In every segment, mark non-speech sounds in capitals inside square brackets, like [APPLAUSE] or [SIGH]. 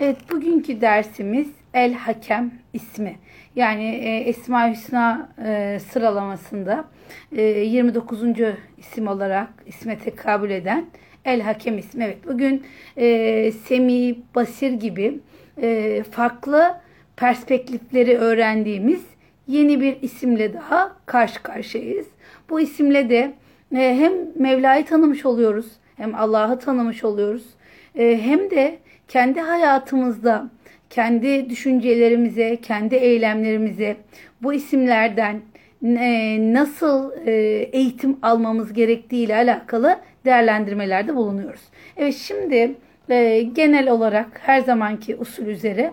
Evet, bugünkü dersimiz El Hakem ismi. Yani e, Esma Hüsna e, sıralamasında e, 29. isim olarak isme tekabül eden El Hakem ismi. Evet, bugün e, Semi, Basir gibi e, farklı perspektifleri öğrendiğimiz yeni bir isimle daha karşı karşıyayız. Bu isimle de e, hem Mevla'yı tanımış oluyoruz, hem Allah'ı tanımış oluyoruz, e, hem de kendi hayatımızda, kendi düşüncelerimize, kendi eylemlerimize bu isimlerden e, nasıl e, eğitim almamız gerektiği ile alakalı değerlendirmelerde bulunuyoruz. Evet şimdi e, genel olarak her zamanki usul üzere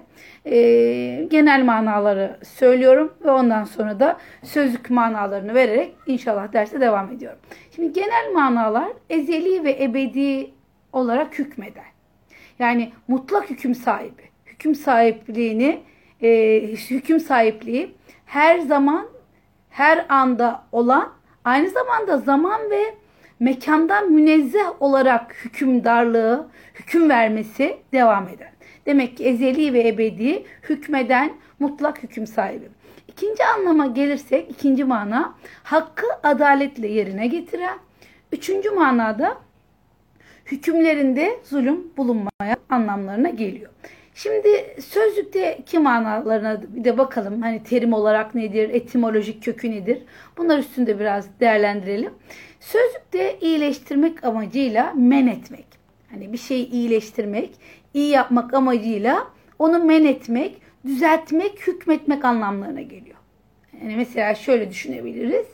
genel manaları söylüyorum ve ondan sonra da sözlük manalarını vererek inşallah derse devam ediyorum. Şimdi genel manalar ezeli ve ebedi olarak hükmeder. Yani mutlak hüküm sahibi. Hüküm sahipliğini, e, hüküm sahipliği her zaman, her anda olan, aynı zamanda zaman ve mekandan münezzeh olarak hükümdarlığı, hüküm vermesi devam eder. Demek ki ezeli ve ebedi hükmeden mutlak hüküm sahibi. İkinci anlama gelirsek, ikinci mana hakkı adaletle yerine getiren. Üçüncü manada hükümlerinde zulüm bulunmaya anlamlarına geliyor. Şimdi sözlükteki manalarına bir de bakalım. Hani terim olarak nedir, etimolojik kökü nedir? Bunlar üstünde biraz değerlendirelim. Sözlükte iyileştirmek amacıyla men etmek. Hani bir şeyi iyileştirmek, iyi yapmak amacıyla onu men etmek, düzeltmek, hükmetmek anlamlarına geliyor. Yani mesela şöyle düşünebiliriz.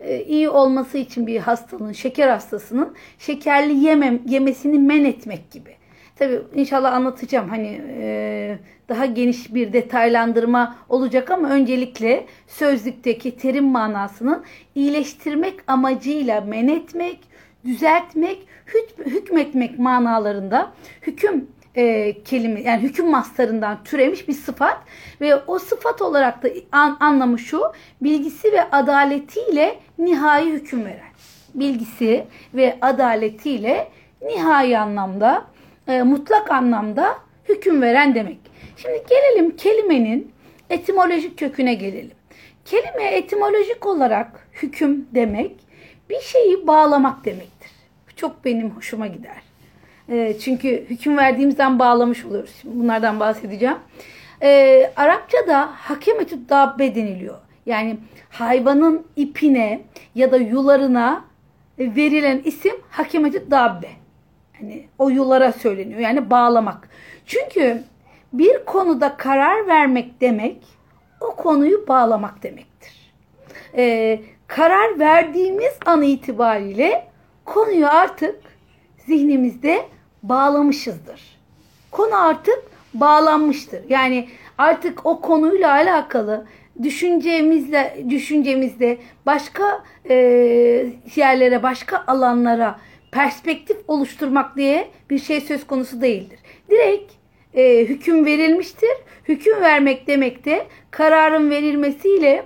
E, iyi olması için bir hastalığın, şeker hastasının şekerli yemem, yemesini men etmek gibi. Tabi inşallah anlatacağım hani e, daha geniş bir detaylandırma olacak ama öncelikle sözlükteki terim manasının iyileştirmek amacıyla men etmek, düzeltmek, hükmetmek manalarında hüküm e, kelime yani hüküm mastarından türemiş bir sıfat ve o sıfat olarak da an, anlamı şu bilgisi ve adaletiyle nihai hüküm veren. Bilgisi ve adaletiyle nihai anlamda e, mutlak anlamda hüküm veren demek. Şimdi gelelim kelimenin etimolojik köküne gelelim. Kelime etimolojik olarak hüküm demek bir şeyi bağlamak demektir. Çok benim hoşuma gider. E, çünkü hüküm verdiğimizden bağlamış oluyoruz. Şimdi bunlardan bahsedeceğim. E, Arapçada hakemetü dabbe deniliyor. Yani hayvanın ipine ya da yularına verilen isim hakemetü dabbe. Yani o yulara söyleniyor. Yani bağlamak. Çünkü bir konuda karar vermek demek o konuyu bağlamak demektir. Ee, karar verdiğimiz an itibariyle konuyu artık zihnimizde bağlamışızdır. Konu artık bağlanmıştır. Yani artık o konuyla alakalı düşüncemizle düşüncemizde başka e, yerlere, başka alanlara perspektif oluşturmak diye bir şey söz konusu değildir. Direkt e, hüküm verilmiştir. Hüküm vermek demek de kararın verilmesiyle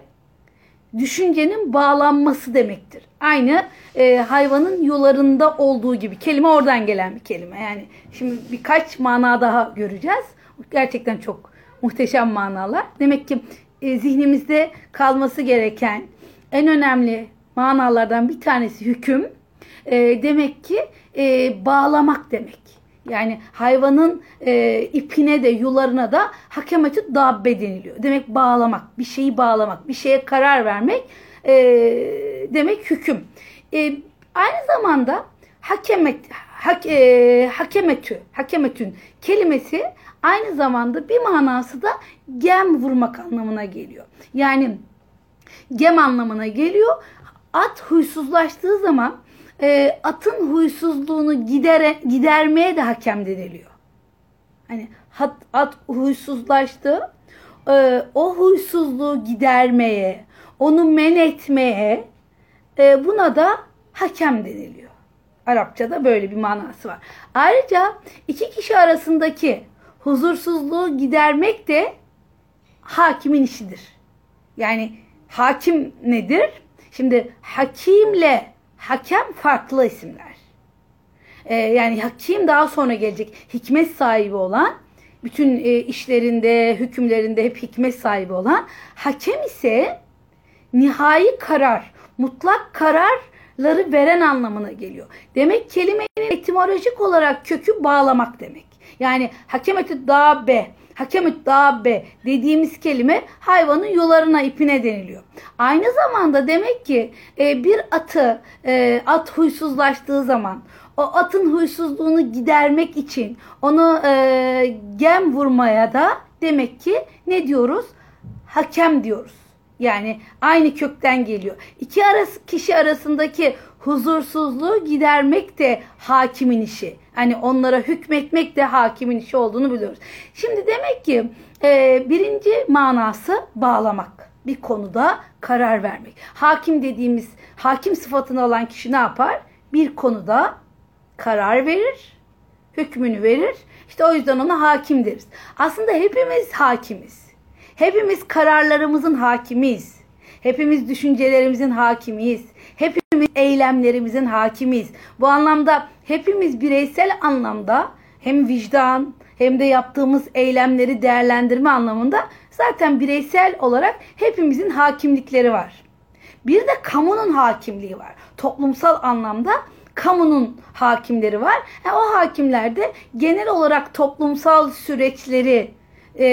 düşüncenin bağlanması demektir. Aynı e, hayvanın yularında olduğu gibi. Kelime oradan gelen bir kelime. Yani şimdi birkaç mana daha göreceğiz. Gerçekten çok muhteşem manalar. Demek ki e, zihnimizde kalması gereken en önemli manalardan bir tanesi hüküm. E, demek ki e, bağlamak demek. Yani hayvanın e, ipine de yularına da hakemetü dabbe deniliyor. Demek bağlamak, bir şeyi bağlamak, bir şeye karar vermek e, demek hüküm. E, aynı zamanda hakemet, hak, e, hakemetü, hakemetün kelimesi aynı zamanda bir manası da gem vurmak anlamına geliyor. Yani gem anlamına geliyor. At huysuzlaştığı zaman e, atın huysuzluğunu gidere, gidermeye de hakem deniliyor. Hani at, at huysuzlaştı. E, o huysuzluğu gidermeye, onu men etmeye e, buna da hakem deniliyor. Arapçada böyle bir manası var. Ayrıca iki kişi arasındaki huzursuzluğu gidermek de hakimin işidir. Yani hakim nedir? Şimdi hakimle hakem farklı isimler. Ee, yani hakim daha sonra gelecek. Hikmet sahibi olan bütün e, işlerinde, hükümlerinde hep hikmet sahibi olan. Hakem ise nihai karar, mutlak kararları veren anlamına geliyor. Demek kelimenin etimolojik olarak kökü bağlamak demek. Yani hakemetü dabe, hakemetü dabe dediğimiz kelime hayvanın yularına, ipine deniliyor. Aynı zamanda demek ki e, bir atı, e, at huysuzlaştığı zaman o atın huysuzluğunu gidermek için onu e, gem vurmaya da demek ki ne diyoruz? Hakem diyoruz. Yani aynı kökten geliyor. İki arası, kişi arasındaki huzursuzluğu gidermek de hakimin işi. Hani onlara hükmetmek de hakimin işi olduğunu biliyoruz. Şimdi demek ki e, birinci manası bağlamak. Bir konuda karar vermek. Hakim dediğimiz, hakim sıfatını alan kişi ne yapar? Bir konuda karar verir, hükmünü verir. İşte o yüzden ona hakim deriz. Aslında hepimiz hakimiz. Hepimiz kararlarımızın hakimiyiz. Hepimiz düşüncelerimizin hakimiyiz. Hepimiz eylemlerimizin hakimiyiz. Bu anlamda hepimiz bireysel anlamda hem vicdan hem de yaptığımız eylemleri değerlendirme anlamında zaten bireysel olarak hepimizin hakimlikleri var. Bir de kamunun hakimliği var. Toplumsal anlamda kamunun hakimleri var. Yani o hakimler de genel olarak toplumsal süreçleri e,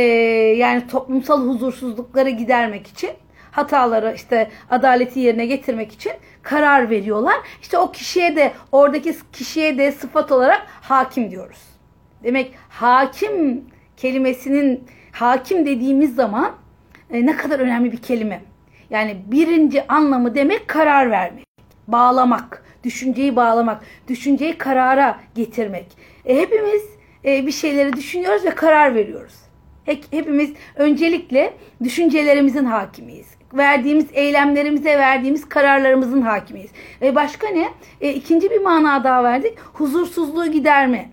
yani toplumsal huzursuzlukları gidermek için hataları işte adaleti yerine getirmek için karar veriyorlar. İşte o kişiye de oradaki kişiye de sıfat olarak hakim diyoruz. Demek hakim kelimesinin hakim dediğimiz zaman e, ne kadar önemli bir kelime. Yani birinci anlamı demek karar vermek, bağlamak, düşünceyi bağlamak, düşünceyi karara getirmek. E, hepimiz e, bir şeyleri düşünüyoruz ve karar veriyoruz. Hepimiz öncelikle düşüncelerimizin hakimiyiz. Verdiğimiz eylemlerimize verdiğimiz kararlarımızın hakimiyiz. Ve başka ne? E, ikinci bir mana daha verdik. Huzursuzluğu giderme.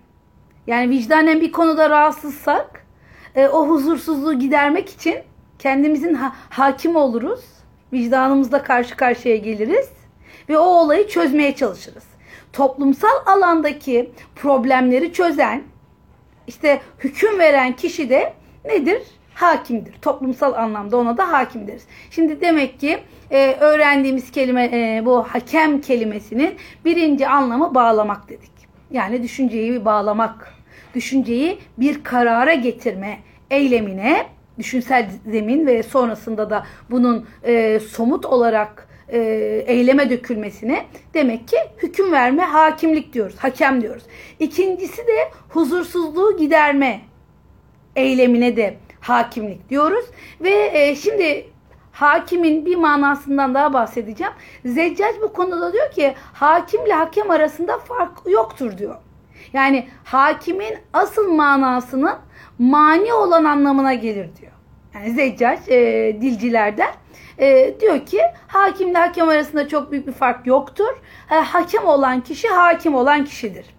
Yani vicdanen bir konuda rahatsızsak e, o huzursuzluğu gidermek için kendimizin ha- hakim oluruz. Vicdanımızla karşı karşıya geliriz ve o olayı çözmeye çalışırız. Toplumsal alandaki problemleri çözen, işte hüküm veren kişi de nedir? Hakimdir. Toplumsal anlamda ona da hakim deriz. Şimdi demek ki e, öğrendiğimiz kelime e, bu hakem kelimesinin birinci anlamı bağlamak dedik. Yani düşünceyi bağlamak, düşünceyi bir karara getirme eylemine düşünsel zemin ve sonrasında da bunun e, somut olarak e, eyleme dökülmesine demek ki hüküm verme, hakimlik diyoruz, hakem diyoruz. İkincisi de huzursuzluğu giderme eylemine de hakimlik diyoruz. Ve e, şimdi hakimin bir manasından daha bahsedeceğim. Zeccac bu konuda diyor ki hakimle hakem arasında fark yoktur diyor. Yani hakimin asıl manasının mani olan anlamına gelir diyor. Yani Zeccac e, dilcilerden e, diyor ki hakimle hakem arasında çok büyük bir fark yoktur. E, hakem olan kişi hakim olan kişidir.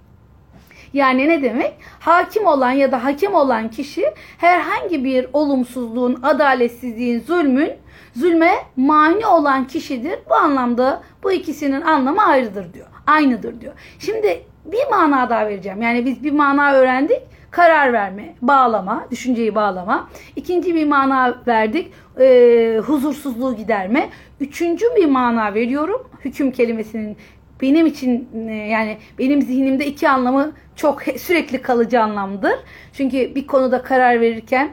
Yani ne demek? Hakim olan ya da hakem olan kişi herhangi bir olumsuzluğun, adaletsizliğin, zulmün, zulme mani olan kişidir. Bu anlamda bu ikisinin anlamı ayrıdır diyor. Aynıdır diyor. Şimdi bir mana daha vereceğim. Yani biz bir mana öğrendik. Karar verme, bağlama, düşünceyi bağlama. İkinci bir mana verdik. E, huzursuzluğu giderme. Üçüncü bir mana veriyorum. Hüküm kelimesinin benim için e, yani benim zihnimde iki anlamı çok sürekli kalıcı anlamdır. Çünkü bir konuda karar verirken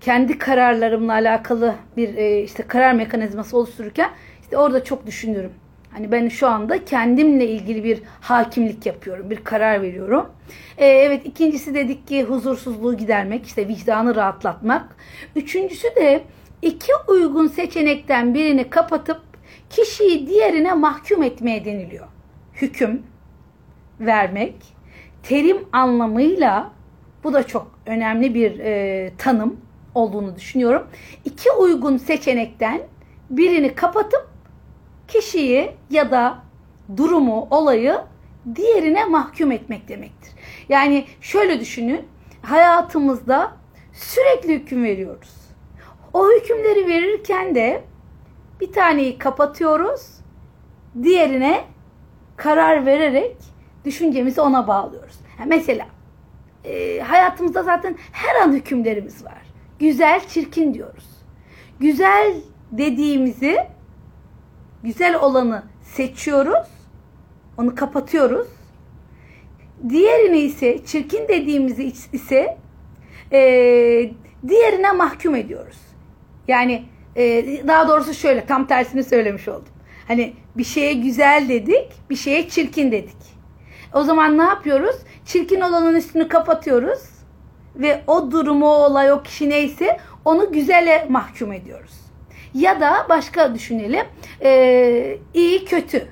kendi kararlarımla alakalı bir e, işte karar mekanizması oluştururken işte orada çok düşünürüm. Hani ben şu anda kendimle ilgili bir hakimlik yapıyorum, bir karar veriyorum. Ee, evet ikincisi dedik ki huzursuzluğu gidermek, işte vicdanı rahatlatmak. Üçüncüsü de iki uygun seçenekten birini kapatıp kişiyi diğerine mahkum etmeye deniliyor. Hüküm vermek, terim anlamıyla bu da çok önemli bir e, tanım olduğunu düşünüyorum. İki uygun seçenekten birini kapatıp kişiyi ya da durumu, olayı diğerine mahkum etmek demektir. Yani şöyle düşünün. Hayatımızda sürekli hüküm veriyoruz. O hükümleri verirken de bir taneyi kapatıyoruz. Diğerine karar vererek düşüncemizi ona bağlıyoruz. Yani mesela e, hayatımızda zaten her an hükümlerimiz var. Güzel, çirkin diyoruz. Güzel dediğimizi, güzel olanı seçiyoruz, onu kapatıyoruz. Diğerini ise, çirkin dediğimizi ise e, diğerine mahkum ediyoruz. Yani e, daha doğrusu şöyle, tam tersini söylemiş oldum. Hani bir şeye güzel dedik, bir şeye çirkin dedik. O zaman ne yapıyoruz? Çirkin olanın üstünü kapatıyoruz ve o durumu, o olay, o kişi neyse onu güzele mahkum ediyoruz. Ya da başka düşünelim. Ee, iyi kötü.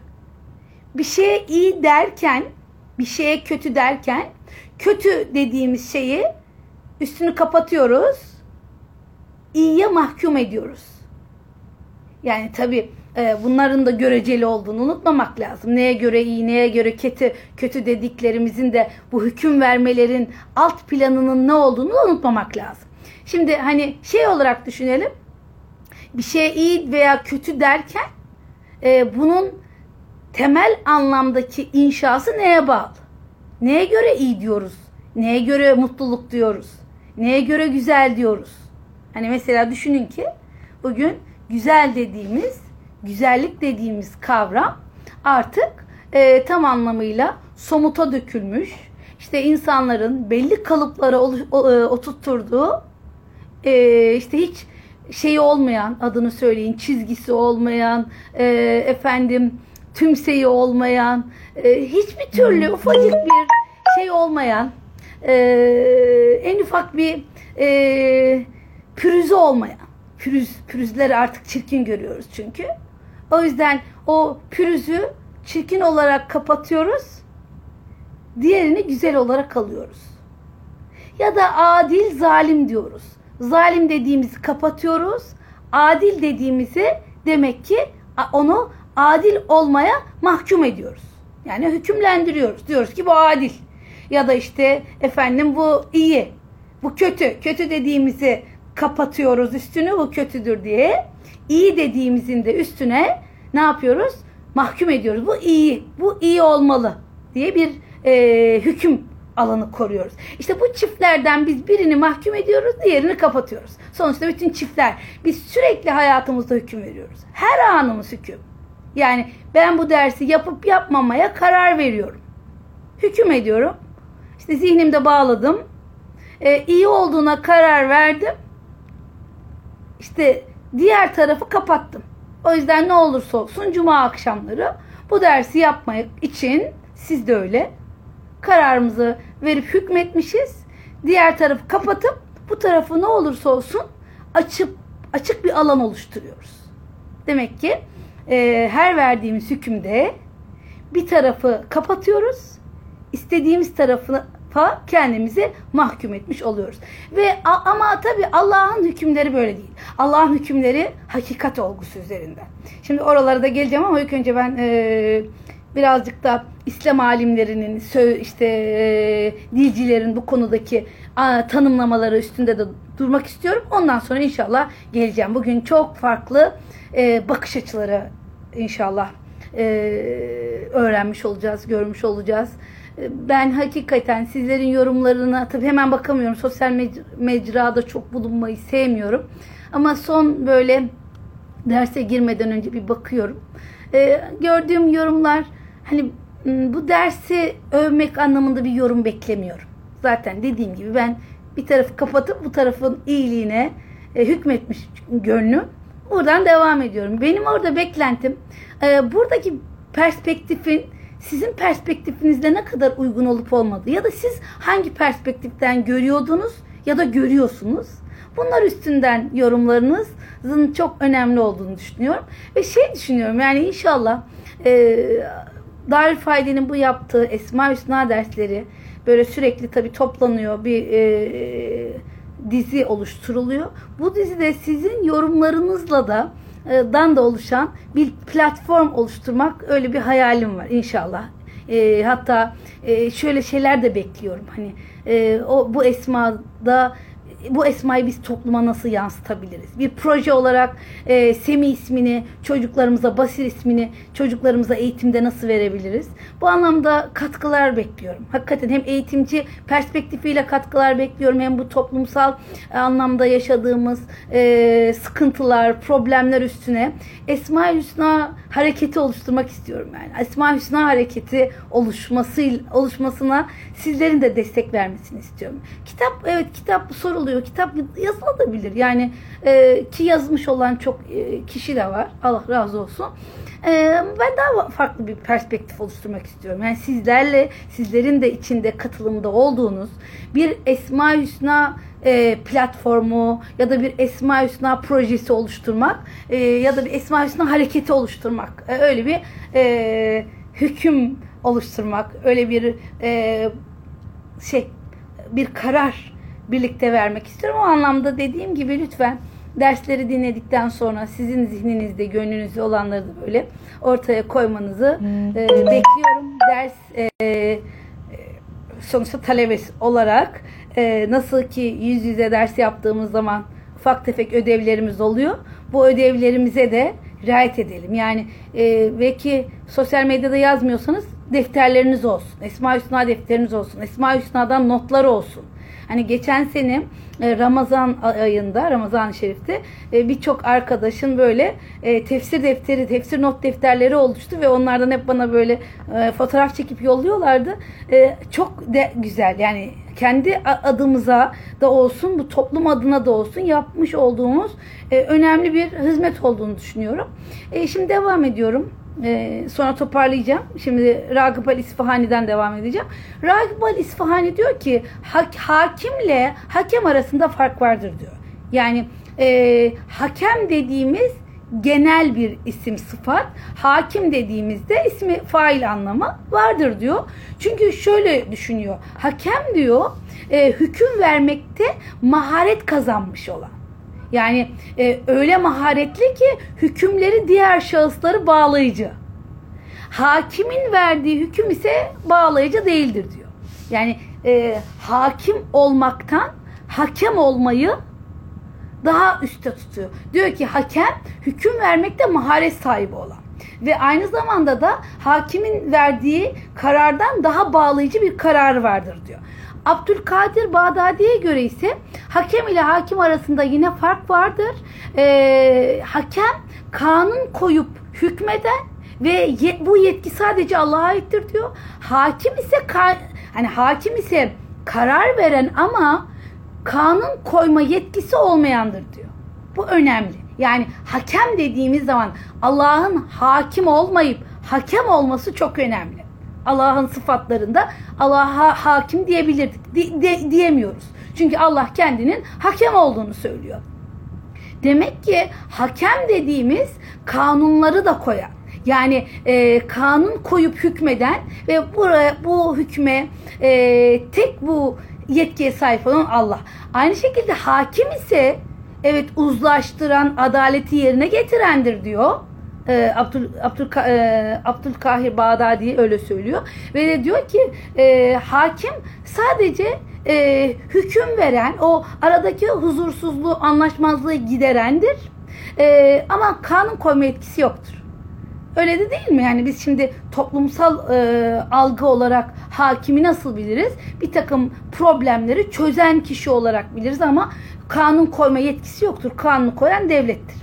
Bir şeye iyi derken, bir şeye kötü derken kötü dediğimiz şeyi üstünü kapatıyoruz. iyiye mahkum ediyoruz. Yani tabii bunların da göreceli olduğunu unutmamak lazım. Neye göre iyi, neye göre kötü, kötü dediklerimizin de bu hüküm vermelerin alt planının ne olduğunu da unutmamak lazım. Şimdi hani şey olarak düşünelim. Bir şey iyi veya kötü derken e, bunun temel anlamdaki inşası neye bağlı? Neye göre iyi diyoruz? Neye göre mutluluk diyoruz? Neye göre güzel diyoruz? Hani mesela düşünün ki bugün güzel dediğimiz, güzellik dediğimiz kavram artık e, tam anlamıyla somuta dökülmüş. İşte insanların belli kalıplara e, oturtturduğu e, işte hiç şeyi olmayan adını söyleyin çizgisi olmayan e, efendim tümseyi olmayan e, hiçbir türlü ufacık bir şey olmayan e, en ufak bir e, pürüzü olmayan pürüz, pürüzleri artık çirkin görüyoruz çünkü. O yüzden o pürüzü çirkin olarak kapatıyoruz. Diğerini güzel olarak alıyoruz. Ya da adil zalim diyoruz. Zalim dediğimizi kapatıyoruz. Adil dediğimizi demek ki onu adil olmaya mahkum ediyoruz. Yani hükümlendiriyoruz. Diyoruz ki bu adil. Ya da işte efendim bu iyi. Bu kötü. Kötü dediğimizi kapatıyoruz üstünü bu kötüdür diye. İyi dediğimizin de üstüne ne yapıyoruz? Mahkum ediyoruz. Bu iyi, bu iyi olmalı diye bir e, hüküm alanı koruyoruz. İşte bu çiftlerden biz birini mahkum ediyoruz, diğerini kapatıyoruz. Sonuçta bütün çiftler biz sürekli hayatımızda hüküm veriyoruz. Her anımız hüküm. Yani ben bu dersi yapıp yapmamaya karar veriyorum. Hüküm ediyorum. İşte zihnimde bağladım. Ee, iyi olduğuna karar verdim işte diğer tarafı kapattım. O yüzden ne olursa olsun cuma akşamları bu dersi yapmak için siz de öyle kararımızı verip hükmetmişiz. Diğer tarafı kapatıp bu tarafı ne olursa olsun açıp açık bir alan oluşturuyoruz. Demek ki e, her verdiğimiz hükümde bir tarafı kapatıyoruz. istediğimiz tarafını fa kendimizi mahkum etmiş oluyoruz. Ve ama tabi Allah'ın hükümleri böyle değil. Allah'ın hükümleri hakikat olgusu üzerinden. Şimdi oralara da geleceğim ama ilk önce ben e, birazcık da İslam alimlerinin işte e, dilcilerin bu konudaki a, tanımlamaları üstünde de durmak istiyorum. Ondan sonra inşallah geleceğim. Bugün çok farklı e, bakış açıları inşallah e, öğrenmiş olacağız, görmüş olacağız ben hakikaten sizlerin yorumlarına tabii hemen bakamıyorum. Sosyal mecrada çok bulunmayı sevmiyorum. Ama son böyle derse girmeden önce bir bakıyorum. Ee, gördüğüm yorumlar hani bu dersi övmek anlamında bir yorum beklemiyorum. Zaten dediğim gibi ben bir tarafı kapatıp bu tarafın iyiliğine e, hükmetmiş gönlüm. Buradan devam ediyorum. Benim orada beklentim e, buradaki perspektifin sizin perspektifinizle ne kadar uygun olup olmadığı ya da siz hangi perspektiften görüyordunuz ya da görüyorsunuz. Bunlar üstünden yorumlarınızın çok önemli olduğunu düşünüyorum. Ve şey düşünüyorum yani inşallah e, Darülfayde'nin bu yaptığı Esma Hüsna dersleri böyle sürekli tabii toplanıyor bir e, dizi oluşturuluyor. Bu dizide sizin yorumlarınızla da dan da oluşan bir platform oluşturmak öyle bir hayalim var inşallah. E, hatta e, şöyle şeyler de bekliyorum. Hani e, o bu esmada bu esmayı biz topluma nasıl yansıtabiliriz? Bir proje olarak e, Semi ismini çocuklarımıza, Basir ismini çocuklarımıza eğitimde nasıl verebiliriz? Bu anlamda katkılar bekliyorum. Hakikaten hem eğitimci perspektifiyle katkılar bekliyorum hem bu toplumsal anlamda yaşadığımız e, sıkıntılar, problemler üstüne Esma-i Hüsna hareketi oluşturmak istiyorum yani. Esma-i Hüsna hareketi oluşması oluşmasına sizlerin de destek vermesini istiyorum. Kitap evet kitap soruluyor. Kitap yazılabilir. Yani e, ki yazmış olan çok e, kişi de var. Allah razı olsun. E, ben daha farklı bir perspektif oluşturmak istiyorum. Yani sizlerle, sizlerin de içinde katılımda olduğunuz bir Esma Hüsna e, platformu ya da bir Esma Hüsna projesi oluşturmak e, ya da bir Esma Hüsna hareketi oluşturmak. E, öyle bir e, hüküm oluşturmak, öyle bir e, şey bir karar birlikte vermek istiyorum. O anlamda dediğim gibi lütfen dersleri dinledikten sonra sizin zihninizde, gönlünüzde olanları da böyle ortaya koymanızı e, bekliyorum. Ders e, sonuçta talebesi olarak e, nasıl ki yüz yüze ders yaptığımız zaman ufak tefek ödevlerimiz oluyor. Bu ödevlerimize de riayet edelim. Yani e, belki sosyal medyada yazmıyorsanız defterleriniz olsun. Esma Hüsna defteriniz olsun. Esma Hüsna'dan notlar olsun. Hani geçen sene e, Ramazan ayında, Ramazan-ı Şerif'te e, birçok arkadaşın böyle e, tefsir defteri, tefsir not defterleri oluştu ve onlardan hep bana böyle fotoğraf çekip yolluyorlardı. Çok de güzel yani kendi adımıza da olsun, bu toplum adına da olsun yapmış olduğumuz önemli bir hizmet olduğunu düşünüyorum. Şimdi devam ediyorum. Ee, sonra toparlayacağım. Şimdi Ragıp al İsfahani'den devam edeceğim. Ragıp al İsfahani diyor ki hak, hakimle hakem arasında fark vardır diyor. Yani e, hakem dediğimiz genel bir isim sıfat. Hakim dediğimizde ismi fail anlamı vardır diyor. Çünkü şöyle düşünüyor. Hakem diyor e, hüküm vermekte maharet kazanmış olan. Yani e, öyle maharetli ki hükümleri diğer şahısları bağlayıcı. Hakimin verdiği hüküm ise bağlayıcı değildir diyor. Yani e, hakim olmaktan hakem olmayı daha üstte tutuyor. Diyor ki hakem hüküm vermekte maharet sahibi olan ve aynı zamanda da hakimin verdiği karardan daha bağlayıcı bir karar vardır diyor. Abdülkadir Bağdadi'ye göre ise hakem ile hakim arasında yine fark vardır. Ee, hakem kanun koyup hükmeden ve ye, bu yetki sadece Allah'a aittir diyor. Hakim ise hani hakim ise karar veren ama kanun koyma yetkisi olmayandır diyor. Bu önemli. Yani hakem dediğimiz zaman Allah'ın hakim olmayıp hakem olması çok önemli. Allah'ın sıfatlarında Allah'a hakim diyebilirdik. Di, de, diyemiyoruz. Çünkü Allah kendinin hakem olduğunu söylüyor. Demek ki hakem dediğimiz kanunları da koyar. Yani e, kanun koyup hükmeden ve buraya bu hükme e, tek bu yetkiye sahip olan Allah. Aynı şekilde hakim ise evet uzlaştıran, adaleti yerine getirendir diyor e, Abdül, Abdül, e, Abdülkahir Bağdadi öyle söylüyor. Ve diyor ki e, hakim sadece e, hüküm veren, o aradaki huzursuzluğu, anlaşmazlığı giderendir. E, ama kanun koyma etkisi yoktur. Öyle de değil mi? Yani biz şimdi toplumsal e, algı olarak hakimi nasıl biliriz? Bir takım problemleri çözen kişi olarak biliriz ama kanun koyma yetkisi yoktur. Kanun koyan devlettir.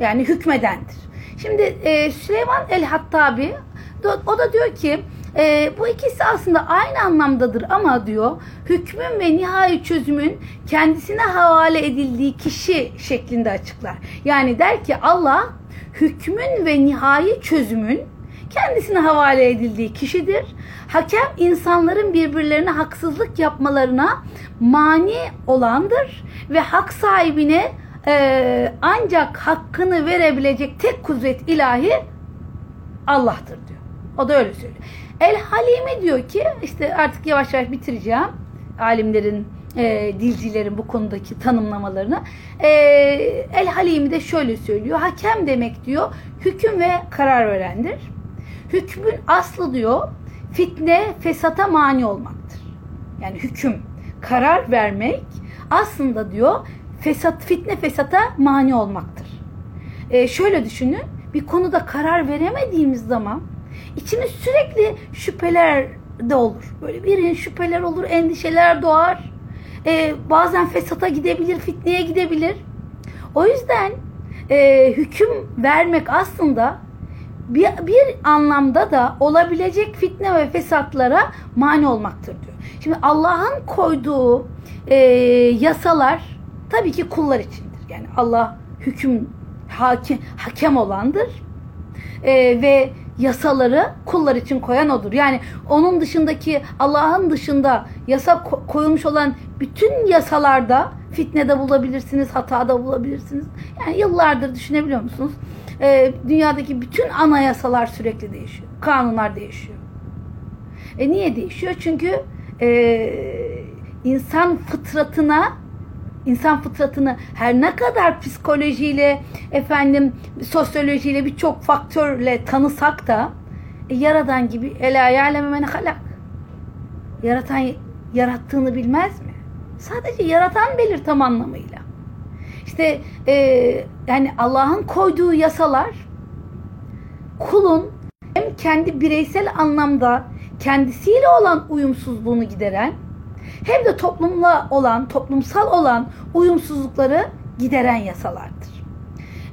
Yani hükmedendir. Şimdi e, Süleyman el-Hattabi o da diyor ki e, bu ikisi aslında aynı anlamdadır ama diyor hükmün ve nihai çözümün kendisine havale edildiği kişi şeklinde açıklar. Yani der ki Allah hükmün ve nihai çözümün kendisine havale edildiği kişidir. Hakem insanların birbirlerine haksızlık yapmalarına mani olandır ve hak sahibine e, ancak hakkını verebilecek tek kudret ilahi Allah'tır diyor. O da öyle söylüyor. El Halime diyor ki işte artık yavaş yavaş bitireceğim alimlerin e, dilcilerin bu konudaki tanımlamalarını. E, El Halimi de şöyle söylüyor. Hakem demek diyor hüküm ve karar verendir. Hükmün aslı diyor fitne, fesata mani olmaktır. Yani hüküm, karar vermek aslında diyor fesat fitne fesata mani olmaktır. E, şöyle düşünün bir konuda karar veremediğimiz zaman içimiz sürekli şüpheler de olur. Böyle birinin şüpheler olur, endişeler doğar. E, bazen fesata gidebilir, fitneye gidebilir. O yüzden e, hüküm vermek aslında bir, bir anlamda da olabilecek fitne ve fesatlara mani olmaktır diyor. Şimdi Allah'ın koyduğu e, yasalar tabii ki kullar içindir. Yani Allah hüküm hakim hakem olandır e, ve yasaları kullar için koyan odur. Yani onun dışındaki Allah'ın dışında yasa koyulmuş olan bütün yasalarda fitnede bulabilirsiniz, hatada bulabilirsiniz. Yani yıllardır düşünebiliyor musunuz? Ee, dünyadaki bütün anayasalar sürekli değişiyor. Kanunlar değişiyor. E niye değişiyor? Çünkü e, insan fıtratına insan fıtratını her ne kadar psikolojiyle efendim sosyolojiyle birçok faktörle tanısak da e, yaradan gibi ela ya'leme men halak. Yaratan yarattığını bilmez mi? Sadece yaratan belir tam anlamıyla. İşte e, yani Allah'ın koyduğu yasalar kulun hem kendi bireysel anlamda kendisiyle olan uyumsuzluğunu gideren hem de toplumla olan, toplumsal olan uyumsuzlukları gideren yasalardır.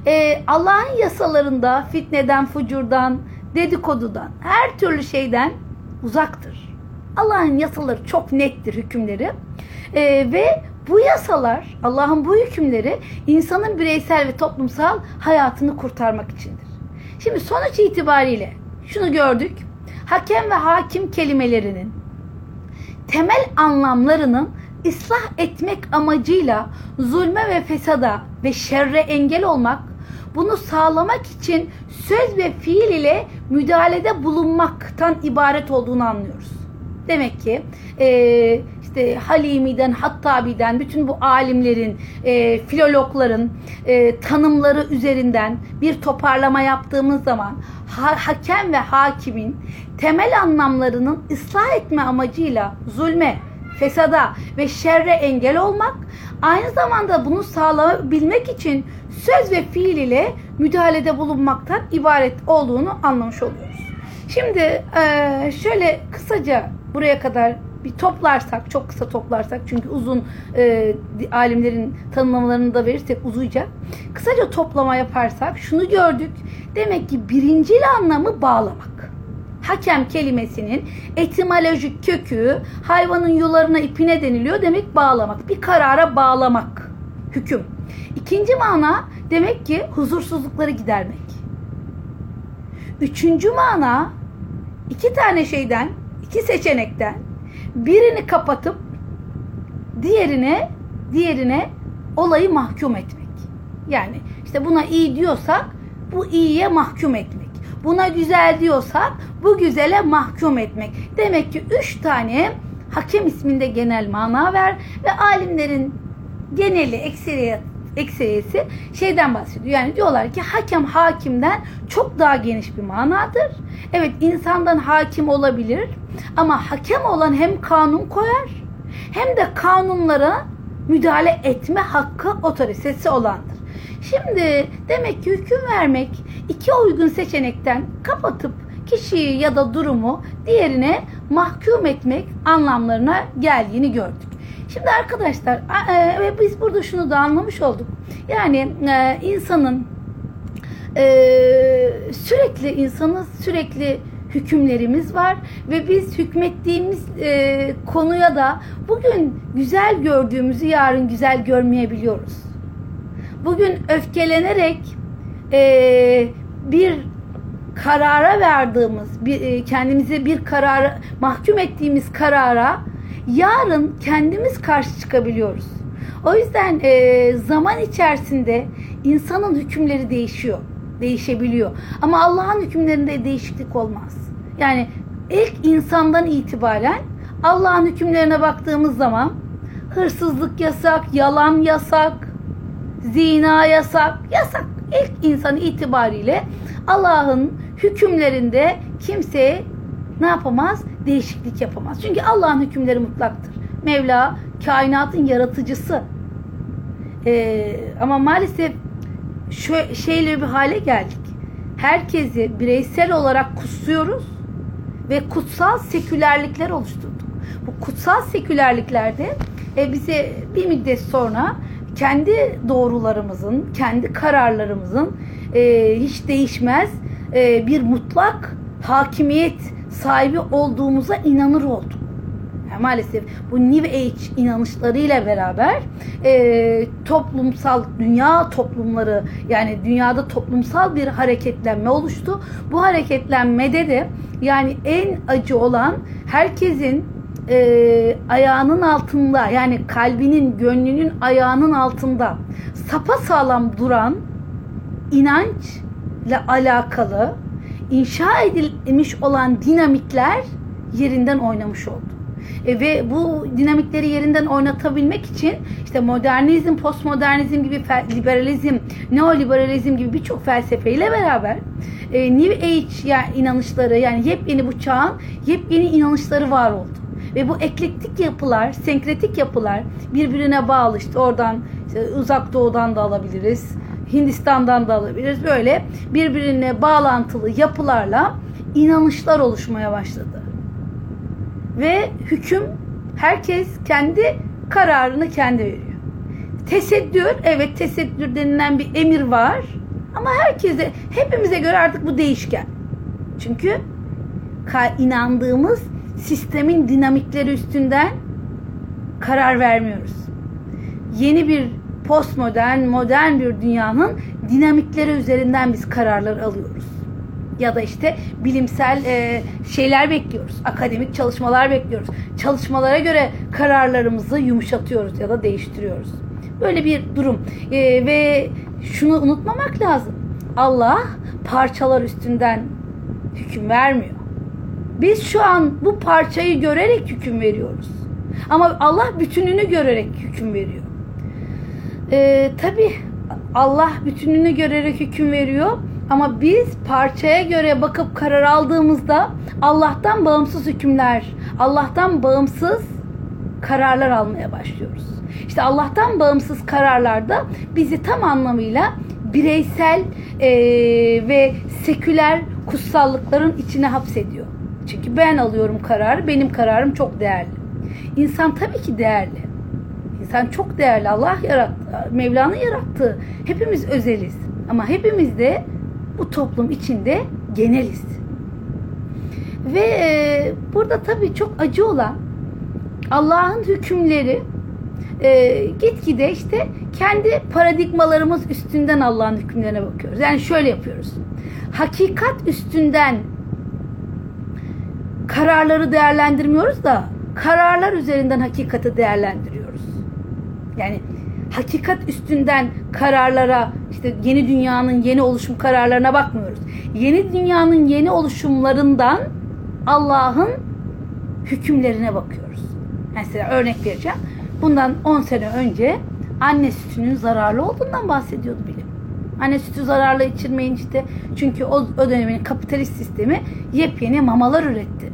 Ee, Allah'ın yasalarında fitneden, fucurdan, dedikodudan, her türlü şeyden uzaktır. Allah'ın yasaları çok nettir hükümleri. Ee, ve bu yasalar, Allah'ın bu hükümleri insanın bireysel ve toplumsal hayatını kurtarmak içindir. Şimdi sonuç itibariyle şunu gördük. Hakem ve hakim kelimelerinin temel anlamlarının ıslah etmek amacıyla zulme ve fesada ve şerre engel olmak, bunu sağlamak için söz ve fiil ile müdahalede bulunmaktan ibaret olduğunu anlıyoruz. Demek ki e, işte Halimi'den, Hattabi'den, bütün bu alimlerin, e, filologların e, tanımları üzerinden bir toparlama yaptığımız zaman ha, hakem ve hakimin temel anlamlarının ıslah etme amacıyla zulme, fesada ve şerre engel olmak, aynı zamanda bunu sağlayabilmek için söz ve fiil ile müdahalede bulunmaktan ibaret olduğunu anlamış oluyoruz. Şimdi şöyle kısaca buraya kadar bir toplarsak, çok kısa toplarsak çünkü uzun e, alimlerin tanımlamalarını da verirsek uzayacak. Kısaca toplama yaparsak şunu gördük. Demek ki birincil anlamı bağlamak. Hakem kelimesinin etimolojik kökü hayvanın yularına ipine deniliyor. Demek bağlamak. Bir karara bağlamak. Hüküm. İkinci mana demek ki huzursuzlukları gidermek. Üçüncü mana iki tane şeyden, iki seçenekten birini kapatıp diğerine diğerine olayı mahkum etmek. Yani işte buna iyi diyorsak bu iyiye mahkum etmek. Buna güzel diyorsak bu güzele mahkum etmek. Demek ki üç tane hakem isminde genel mana ver ve alimlerin geneli ekseriyet ekseriyesi şeyden bahsediyor. Yani diyorlar ki hakem hakimden çok daha geniş bir manadır. Evet insandan hakim olabilir ama hakem olan hem kanun koyar hem de kanunlara müdahale etme hakkı otoritesi olandır. Şimdi demek ki hüküm vermek iki uygun seçenekten kapatıp kişiyi ya da durumu diğerine mahkum etmek anlamlarına geldiğini gördük. Şimdi arkadaşlar e, biz burada şunu da anlamış olduk. Yani e, insanın e, sürekli insanın sürekli hükümlerimiz var ve biz hükmettiğimiz e, konuya da bugün güzel gördüğümüzü yarın güzel görmeyebiliyoruz. Bugün öfkelenerek bir karara verdiğimiz, bir, e, kendimize bir karara mahkum ettiğimiz karara yarın kendimiz karşı çıkabiliyoruz. O yüzden e, zaman içerisinde insanın hükümleri değişiyor, değişebiliyor. Ama Allah'ın hükümlerinde değişiklik olmaz. Yani ilk insandan itibaren Allah'ın hükümlerine baktığımız zaman hırsızlık yasak, yalan yasak, zina yasak, yasak. İlk insan itibariyle Allah'ın hükümlerinde kimseye ne yapamaz? Değişiklik yapamaz. Çünkü Allah'ın hükümleri mutlaktır. Mevla kainatın yaratıcısı. Ee, ama maalesef şu şeyle bir hale geldik. Herkesi bireysel olarak kutsuyoruz ve kutsal sekülerlikler oluşturduk. Bu kutsal sekülerliklerde e, bize bir müddet sonra kendi doğrularımızın, kendi kararlarımızın e, hiç değişmez e, bir mutlak hakimiyet sahibi olduğumuza inanır olduk. Yani maalesef bu New Age inanışlarıyla beraber e, toplumsal dünya toplumları yani dünyada toplumsal bir hareketlenme oluştu. Bu hareketlenmede de yani en acı olan herkesin e, ayağının altında yani kalbinin gönlünün ayağının altında sapa sağlam duran inançla alakalı inşa edilmiş olan dinamikler yerinden oynamış oldu. E, ve bu dinamikleri yerinden oynatabilmek için işte modernizm, postmodernizm gibi liberalizm, neoliberalizm gibi birçok felsefeyle beraber e, New Age yani inanışları yani yepyeni bu çağın yepyeni inanışları var oldu. Ve bu eklektik yapılar, senkretik yapılar birbirine bağlı işte oradan işte uzak doğudan da alabiliriz. Hindistan'dan da alabiliriz. Böyle birbirine bağlantılı yapılarla inanışlar oluşmaya başladı. Ve hüküm herkes kendi kararını kendi veriyor. Tesettür, evet tesettür denilen bir emir var. Ama herkese, hepimize göre artık bu değişken. Çünkü inandığımız sistemin dinamikleri üstünden karar vermiyoruz. Yeni bir postmodern, modern bir dünyanın dinamikleri üzerinden biz kararlar alıyoruz. Ya da işte bilimsel e, şeyler bekliyoruz. Akademik çalışmalar bekliyoruz. Çalışmalara göre kararlarımızı yumuşatıyoruz ya da değiştiriyoruz. Böyle bir durum. E, ve şunu unutmamak lazım. Allah parçalar üstünden hüküm vermiyor. Biz şu an bu parçayı görerek hüküm veriyoruz. Ama Allah bütününü görerek hüküm veriyor. Ee, Tabi Allah bütününü görerek hüküm veriyor. Ama biz parçaya göre bakıp karar aldığımızda Allah'tan bağımsız hükümler, Allah'tan bağımsız kararlar almaya başlıyoruz. İşte Allah'tan bağımsız kararlarda bizi tam anlamıyla bireysel e, ve seküler kutsallıkların içine hapsediyor. Çünkü ben alıyorum kararı, benim kararım çok değerli. İnsan tabii ki değerli. İnsan çok değerli. Allah yarattı, Mevla'nın yarattığı. Hepimiz özeliz. Ama hepimiz de bu toplum içinde geneliz. Ve e, burada tabii çok acı olan Allah'ın hükümleri e, gitgide işte kendi paradigmalarımız üstünden Allah'ın hükümlerine bakıyoruz. Yani şöyle yapıyoruz. Hakikat üstünden kararları değerlendirmiyoruz da kararlar üzerinden hakikati değerlendiriyoruz. Yani hakikat üstünden kararlara işte yeni dünyanın yeni oluşum kararlarına bakmıyoruz. Yeni dünyanın yeni oluşumlarından Allah'ın hükümlerine bakıyoruz. Mesela örnek vereceğim. Bundan 10 sene önce anne sütünün zararlı olduğundan bahsediyordu bilim. Anne sütü zararlı içirmeyin işte. Çünkü o, o dönemin kapitalist sistemi yepyeni mamalar üretti.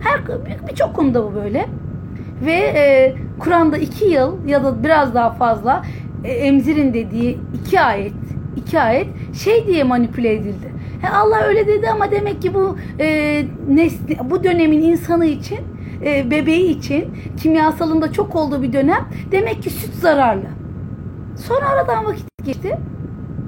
Her birçok konuda bu böyle. Ve e, Kur'an'da iki yıl ya da biraz daha fazla e, emzirin dediği iki ayet iki ayet şey diye manipüle edildi. He, Allah öyle dedi ama demek ki bu e, nesli, bu dönemin insanı için e, bebeği için kimyasalında çok olduğu bir dönem demek ki süt zararlı. Sonra aradan vakit geçti.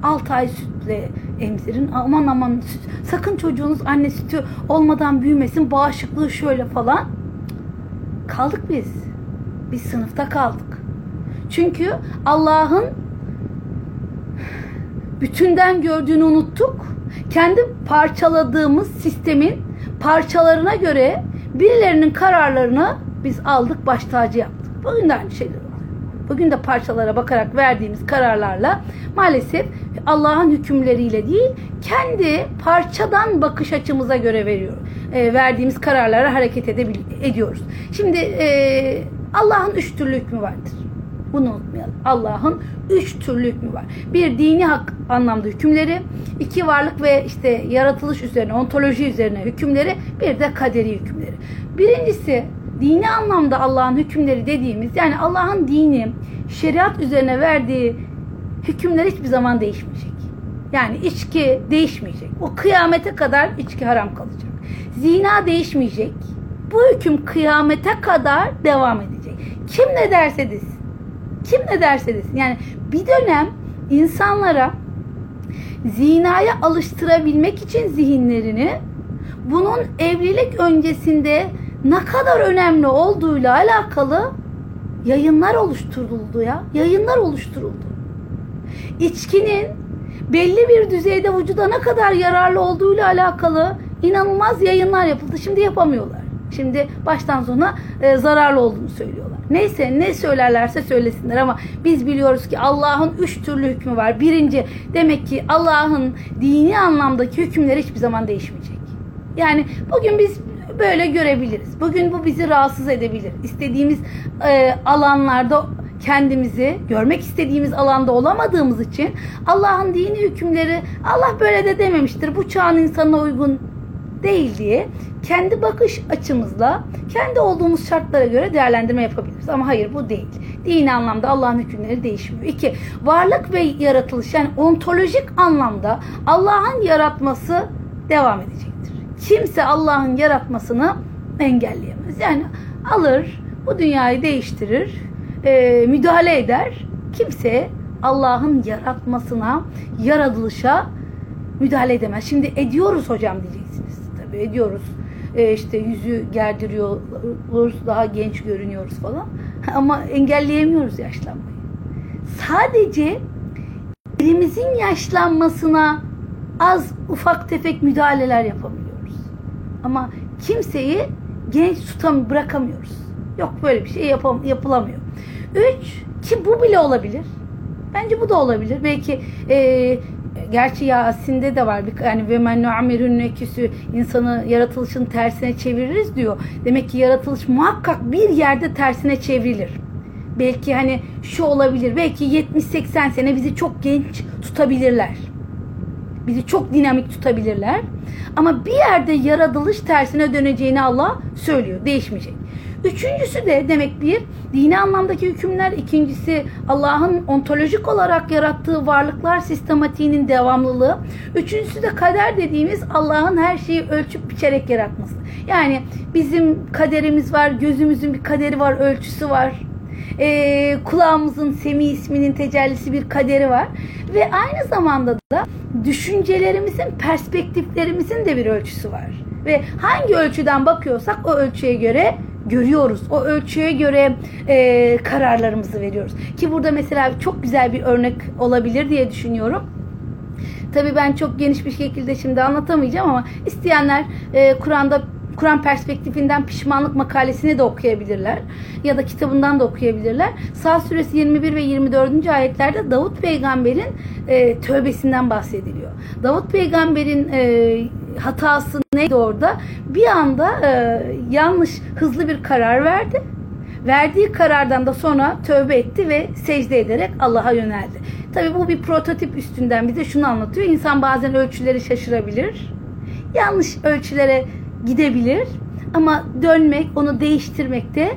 6 ay sütle emzirin. Aman aman süt. Sakın çocuğunuz anne sütü olmadan büyümesin. Bağışıklığı şöyle falan. Kaldık biz. Biz sınıfta kaldık. Çünkü Allah'ın bütünden gördüğünü unuttuk. Kendi parçaladığımız sistemin parçalarına göre birilerinin kararlarını biz aldık baş tacı yaptık. Bugün de aynı şeyler. Bugün de parçalara bakarak verdiğimiz kararlarla maalesef Allah'ın hükümleriyle değil kendi parçadan bakış açımıza göre veriyor. E, verdiğimiz kararlara hareket ediyoruz. Şimdi e, Allah'ın üç türlü hükmü vardır. Bunu unutmayalım. Allah'ın üç türlü hükmü var. Bir dini hak anlamda hükümleri, iki varlık ve işte yaratılış üzerine, ontoloji üzerine hükümleri, bir de kaderi hükümleri. Birincisi dini anlamda Allah'ın hükümleri dediğimiz yani Allah'ın dini şeriat üzerine verdiği hükümler hiçbir zaman değişmeyecek. Yani içki değişmeyecek. O kıyamete kadar içki haram kalacak. Zina değişmeyecek. Bu hüküm kıyamete kadar devam edecek. Kim ne derse desin. Kim ne derse desin. Yani bir dönem insanlara zinaya alıştırabilmek için zihinlerini bunun evlilik öncesinde ne kadar önemli olduğuyla alakalı yayınlar oluşturuldu ya. Yayınlar oluşturuldu. İçkinin belli bir düzeyde vücuda ne kadar yararlı olduğuyla alakalı inanılmaz yayınlar yapıldı. Şimdi yapamıyorlar. Şimdi baştan sona e, zararlı olduğunu söylüyorlar. Neyse ne söylerlerse söylesinler ama biz biliyoruz ki Allah'ın üç türlü hükmü var. Birinci demek ki Allah'ın dini anlamdaki hükümleri hiçbir zaman değişmeyecek. Yani bugün biz böyle görebiliriz. Bugün bu bizi rahatsız edebilir. İstediğimiz e, alanlarda kendimizi görmek istediğimiz alanda olamadığımız için Allah'ın dini hükümleri Allah böyle de dememiştir. Bu çağın insanına uygun değil diye kendi bakış açımızla kendi olduğumuz şartlara göre değerlendirme yapabiliriz. Ama hayır bu değil. Dini anlamda Allah'ın hükümleri değişmiyor. İki, varlık ve yaratılış yani ontolojik anlamda Allah'ın yaratması devam edecektir. Kimse Allah'ın yaratmasını engelleyemez. Yani alır, bu dünyayı değiştirir, e, müdahale eder. Kimse Allah'ın yaratmasına, yaratılışa müdahale edemez. Şimdi ediyoruz hocam diyeceksiniz. Tabii ediyoruz. E, işte yüzü gerdiriyoruz, daha genç görünüyoruz falan. [LAUGHS] Ama engelleyemiyoruz yaşlanmayı. Sadece elimizin yaşlanmasına az ufak tefek müdahaleler yapabiliyoruz. Ama kimseyi genç tutam bırakamıyoruz. Yok böyle bir şey yapam yapılamıyor. Üç, ki bu bile olabilir. Bence bu da olabilir. Belki e, gerçi Yasin'de de var. Yani ve men nu'amirun neküsü insanı yaratılışın tersine çeviririz diyor. Demek ki yaratılış muhakkak bir yerde tersine çevrilir. Belki hani şu olabilir. Belki 70-80 sene bizi çok genç tutabilirler. Bizi çok dinamik tutabilirler. Ama bir yerde yaratılış tersine döneceğini Allah söylüyor. Değişmeyecek. Üçüncüsü de demek bir dini anlamdaki hükümler. ikincisi Allah'ın ontolojik olarak yarattığı varlıklar sistematiğinin devamlılığı. Üçüncüsü de kader dediğimiz Allah'ın her şeyi ölçüp biçerek yaratması. Yani bizim kaderimiz var, gözümüzün bir kaderi var, ölçüsü var. Ee, kulağımızın Semi isminin tecellisi bir kaderi var. Ve aynı zamanda da düşüncelerimizin, perspektiflerimizin de bir ölçüsü var. Ve hangi ölçüden bakıyorsak o ölçüye göre görüyoruz. O ölçüye göre e, kararlarımızı veriyoruz. Ki burada mesela çok güzel bir örnek olabilir diye düşünüyorum. Tabii ben çok geniş bir şekilde şimdi anlatamayacağım ama isteyenler e, Kur'an'da Kur'an perspektifinden pişmanlık makalesini de okuyabilirler. Ya da kitabından da okuyabilirler. Sağ suresi 21 ve 24. ayetlerde Davut peygamberin e, tövbesinden bahsediliyor. Davut peygamberin e, hatası neydi orada? Bir anda e, yanlış hızlı bir karar verdi. Verdiği karardan da sonra tövbe etti ve secde ederek Allah'a yöneldi. Tabii bu bir prototip üstünden bize şunu anlatıyor. İnsan bazen ölçüleri şaşırabilir. Yanlış ölçülere gidebilir ama dönmek, onu değiştirmek de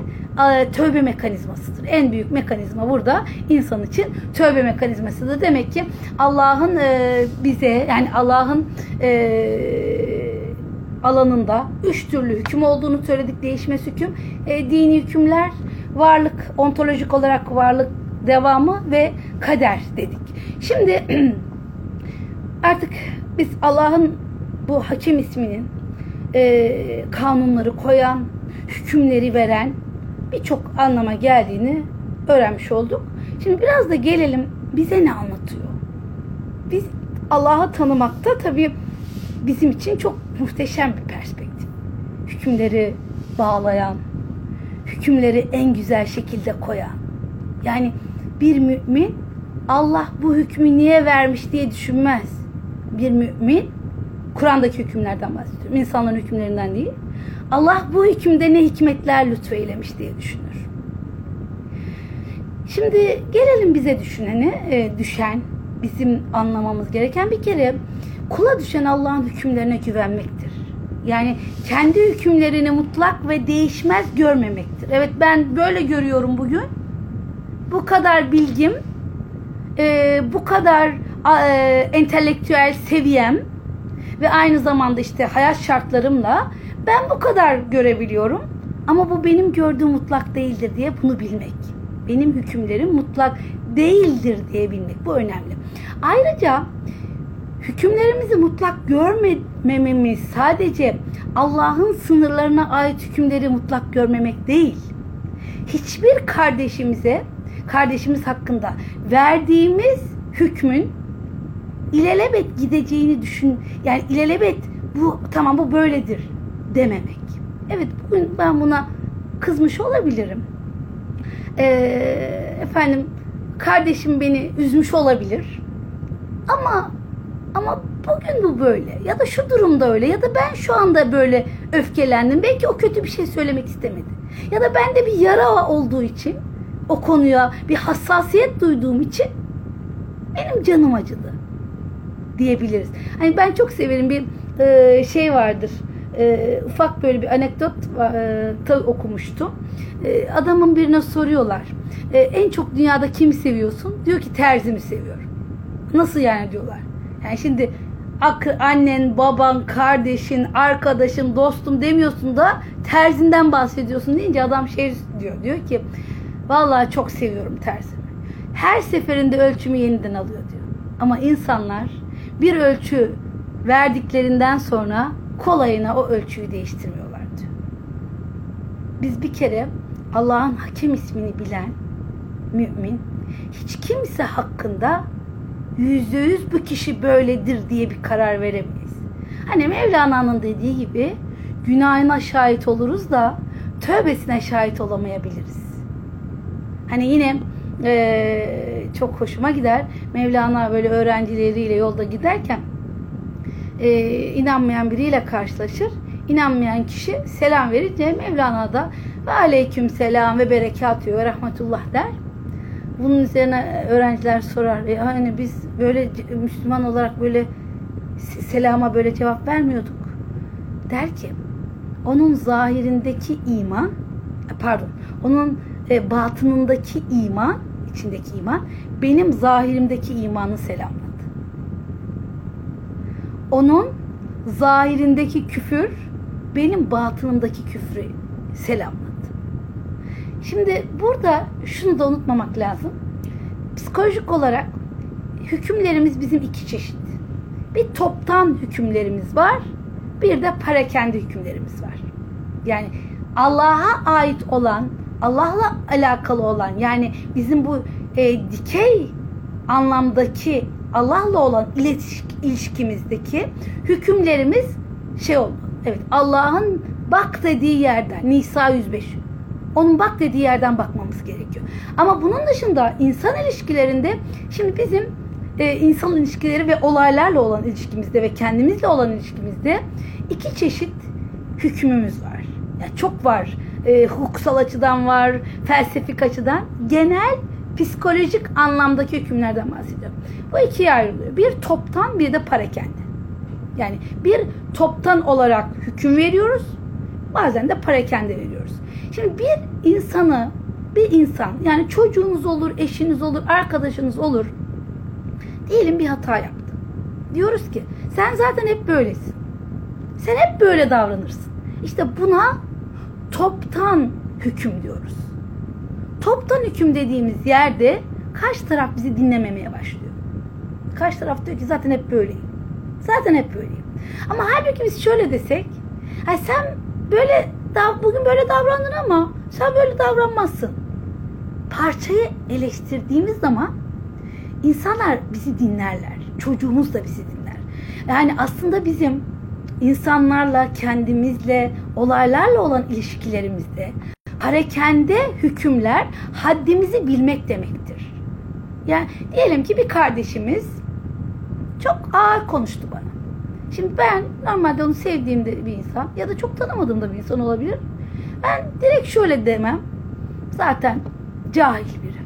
tövbe mekanizmasıdır. En büyük mekanizma burada insan için tövbe mekanizmasıdır. Demek ki Allah'ın bize yani Allah'ın alanında üç türlü hüküm olduğunu söyledik. Değişmez hüküm, dini hükümler, varlık, ontolojik olarak varlık devamı ve kader dedik. Şimdi [CLEARS THROAT] artık biz Allah'ın bu hakim isminin e, kanunları koyan, hükümleri veren birçok anlama geldiğini öğrenmiş olduk. Şimdi biraz da gelelim bize ne anlatıyor? Biz Allah'ı tanımakta tabii bizim için çok muhteşem bir perspektif. Hükümleri bağlayan, hükümleri en güzel şekilde koyan. Yani bir mümin Allah bu hükmü niye vermiş diye düşünmez. Bir mümin Kur'an'daki hükümlerden bahsediyorum. İnsanların hükümlerinden değil. Allah bu hükümde ne hikmetler lütfeylemiş diye düşünür. Şimdi gelelim bize düşünene, e, düşen, bizim anlamamız gereken bir kere kula düşen Allah'ın hükümlerine güvenmektir. Yani kendi hükümlerini mutlak ve değişmez görmemektir. Evet ben böyle görüyorum bugün. Bu kadar bilgim, e, bu kadar e, entelektüel seviyem ve aynı zamanda işte hayat şartlarımla ben bu kadar görebiliyorum. Ama bu benim gördüğüm mutlak değildir diye bunu bilmek. Benim hükümlerim mutlak değildir diye bilmek. Bu önemli. Ayrıca hükümlerimizi mutlak görmememiz sadece Allah'ın sınırlarına ait hükümleri mutlak görmemek değil. Hiçbir kardeşimize, kardeşimiz hakkında verdiğimiz hükmün ilelebet gideceğini düşün. Yani ilelebet bu tamam bu böyledir dememek. Evet bugün ben buna kızmış olabilirim. Ee, efendim kardeşim beni üzmüş olabilir. Ama ama bugün bu böyle ya da şu durumda öyle ya da ben şu anda böyle öfkelendim. Belki o kötü bir şey söylemek istemedi. Ya da bende bir yara olduğu için o konuya bir hassasiyet duyduğum için benim canım acıdı diyebiliriz. Hani ben çok severim bir e, şey vardır. E, ufak böyle bir anekdot e, okumuştum. E, adamın birine soruyorlar. E, en çok dünyada kimi seviyorsun? Diyor ki terzimi seviyorum. Nasıl yani diyorlar. Yani şimdi annen, baban, kardeşin, arkadaşın, dostum demiyorsun da terzinden bahsediyorsun deyince adam şey diyor. Diyor ki vallahi çok seviyorum terzimi. Her seferinde ölçümü yeniden alıyor diyor. Ama insanlar bir ölçü verdiklerinden sonra kolayına o ölçüyü değiştirmiyorlar diyor. Biz bir kere Allah'ın hakem ismini bilen mümin hiç kimse hakkında yüzde yüz bu kişi böyledir diye bir karar veremeyiz. Hani Mevlana'nın dediği gibi günahına şahit oluruz da tövbesine şahit olamayabiliriz. Hani yine e, çok hoşuma gider. Mevlana böyle öğrencileriyle yolda giderken e, inanmayan biriyle karşılaşır. İnanmayan kişi selam verince Mevlana da ve aleyküm selam ve berekat ve rahmetullah der. Bunun üzerine öğrenciler sorar. E, hani biz böyle Müslüman olarak böyle selama böyle cevap vermiyorduk. Der ki onun zahirindeki iman pardon onun e, batınındaki iman içindeki iman benim zahirimdeki imanı selamladı. Onun zahirindeki küfür benim batınımdaki küfrü selamladı. Şimdi burada şunu da unutmamak lazım. Psikolojik olarak hükümlerimiz bizim iki çeşit. Bir toptan hükümlerimiz var, bir de parakende hükümlerimiz var. Yani Allah'a ait olan, Allah'la alakalı olan yani bizim bu e, dikey anlamdaki Allah'la olan ilişkimizdeki hükümlerimiz şey oldu. Evet Allah'ın bak dediği yerden Nisa 105 onun bak dediği yerden bakmamız gerekiyor. Ama bunun dışında insan ilişkilerinde şimdi bizim e, insan ilişkileri ve olaylarla olan ilişkimizde ve kendimizle olan ilişkimizde iki çeşit hükmümüz var. Çok var. E, hukuksal açıdan var, felsefik açıdan. Genel psikolojik anlamdaki hükümlerden bahsediyorum. Bu ikiye ayrılıyor. Bir toptan bir de parakende. Yani bir toptan olarak hüküm veriyoruz. Bazen de parakende veriyoruz. Şimdi bir insanı bir insan yani çocuğunuz olur, eşiniz olur, arkadaşınız olur. Diyelim bir hata yaptı. Diyoruz ki sen zaten hep böylesin. Sen hep böyle davranırsın. İşte buna toptan hüküm diyoruz. Toptan hüküm dediğimiz yerde karşı taraf bizi dinlememeye başlıyor. Karşı taraf diyor ki zaten hep böyleyim. Zaten hep böyleyim. Ama halbuki biz şöyle desek, sen böyle bugün böyle davrandın ama sen böyle davranmazsın. Parçayı eleştirdiğimiz zaman insanlar bizi dinlerler. Çocuğumuz da bizi dinler. Yani aslında bizim insanlarla, kendimizle, olaylarla olan ilişkilerimizde harekende hükümler haddimizi bilmek demektir. Yani diyelim ki bir kardeşimiz çok ağır konuştu bana. Şimdi ben normalde onu sevdiğim bir insan ya da çok tanımadığım da bir insan olabilir. Ben direkt şöyle demem. Zaten cahil biri.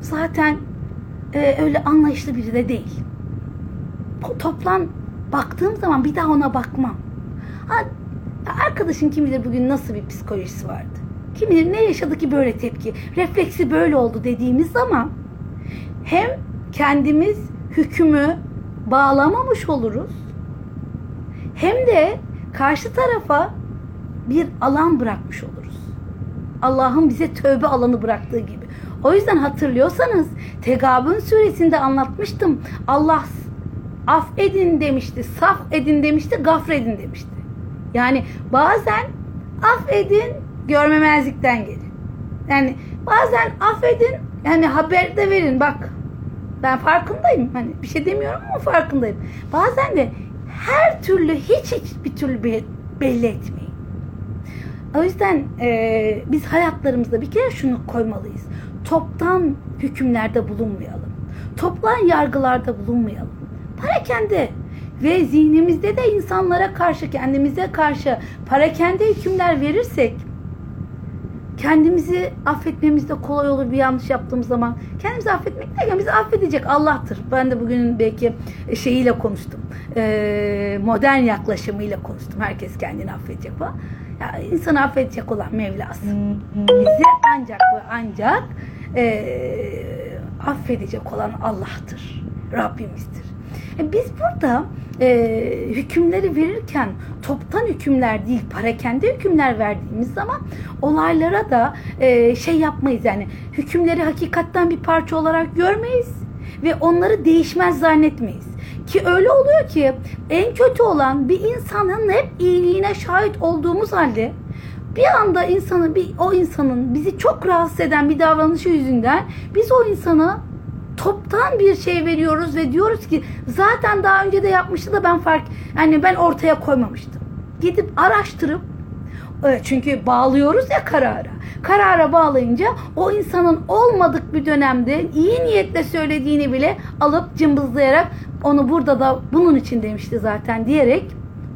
Zaten e, öyle anlayışlı biri de değil. Toplan baktığım zaman bir daha ona bakmam. Ha, arkadaşın kim bilir bugün nasıl bir psikolojisi vardı. Kim bilir ne yaşadı ki böyle tepki. Refleksi böyle oldu dediğimiz zaman hem kendimiz hükmü bağlamamış oluruz hem de karşı tarafa bir alan bırakmış oluruz. Allah'ın bize tövbe alanı bıraktığı gibi. O yüzden hatırlıyorsanız Tegabun suresinde anlatmıştım. Allah affedin demişti, saf edin demişti, gafredin demişti. Yani bazen affedin görmemezlikten gelin. Yani bazen affedin yani haber de verin bak ben farkındayım. Hani bir şey demiyorum ama farkındayım. Bazen de her türlü hiç hiç bir türlü belli etmeyin. O yüzden e, biz hayatlarımızda bir kere şunu koymalıyız. Toptan hükümlerde bulunmayalım. Toplan yargılarda bulunmayalım. Parakende ve zihnimizde de insanlara karşı, kendimize karşı parakende hükümler verirsek kendimizi affetmemiz de kolay olur bir yanlış yaptığımız zaman. Kendimizi affetmek derken bizi affedecek Allah'tır. Ben de bugün belki şeyiyle konuştum. Ee, modern yaklaşımıyla konuştum. Herkes kendini affedecek falan. Ya, insanı affedecek olan Mevlası. Bizi ancak ve ancak e, affedecek olan Allah'tır. Rabbimizdir. E, biz burada e, hükümleri verirken toptan hükümler değil parakende hükümler verdiğimiz zaman olaylara da e, şey yapmayız yani hükümleri hakikatten bir parça olarak görmeyiz ve onları değişmez zannetmeyiz. Ki öyle oluyor ki en kötü olan bir insanın hep iyiliğine şahit olduğumuz halde bir anda insanın bir o insanın bizi çok rahatsız eden bir davranışı yüzünden biz o insana toptan bir şey veriyoruz ve diyoruz ki zaten daha önce de yapmıştı da ben fark yani ben ortaya koymamıştım. Gidip araştırıp e, çünkü bağlıyoruz ya karara. Karara bağlayınca o insanın olmadık bir dönemde iyi niyetle söylediğini bile alıp cımbızlayarak onu burada da bunun için demişti zaten diyerek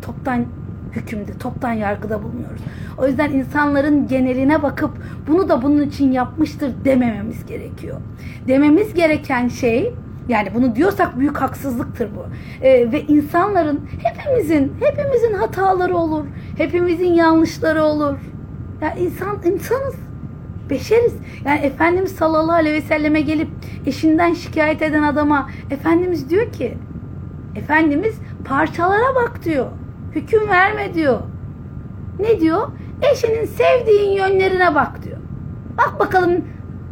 toptan hükümde, toptan yargıda bulunuyoruz. O yüzden insanların geneline bakıp bunu da bunun için yapmıştır demememiz gerekiyor. Dememiz gereken şey yani bunu diyorsak büyük haksızlıktır bu. Ee, ve insanların hepimizin hepimizin hataları olur. Hepimizin yanlışları olur. Ya insan insanız. Beşeriz. Yani Efendimiz sallallahu aleyhi ve selleme gelip eşinden şikayet eden adama Efendimiz diyor ki Efendimiz parçalara bak diyor. Hüküm verme diyor. Ne diyor? Eşinin sevdiğin yönlerine bak diyor. Bak bakalım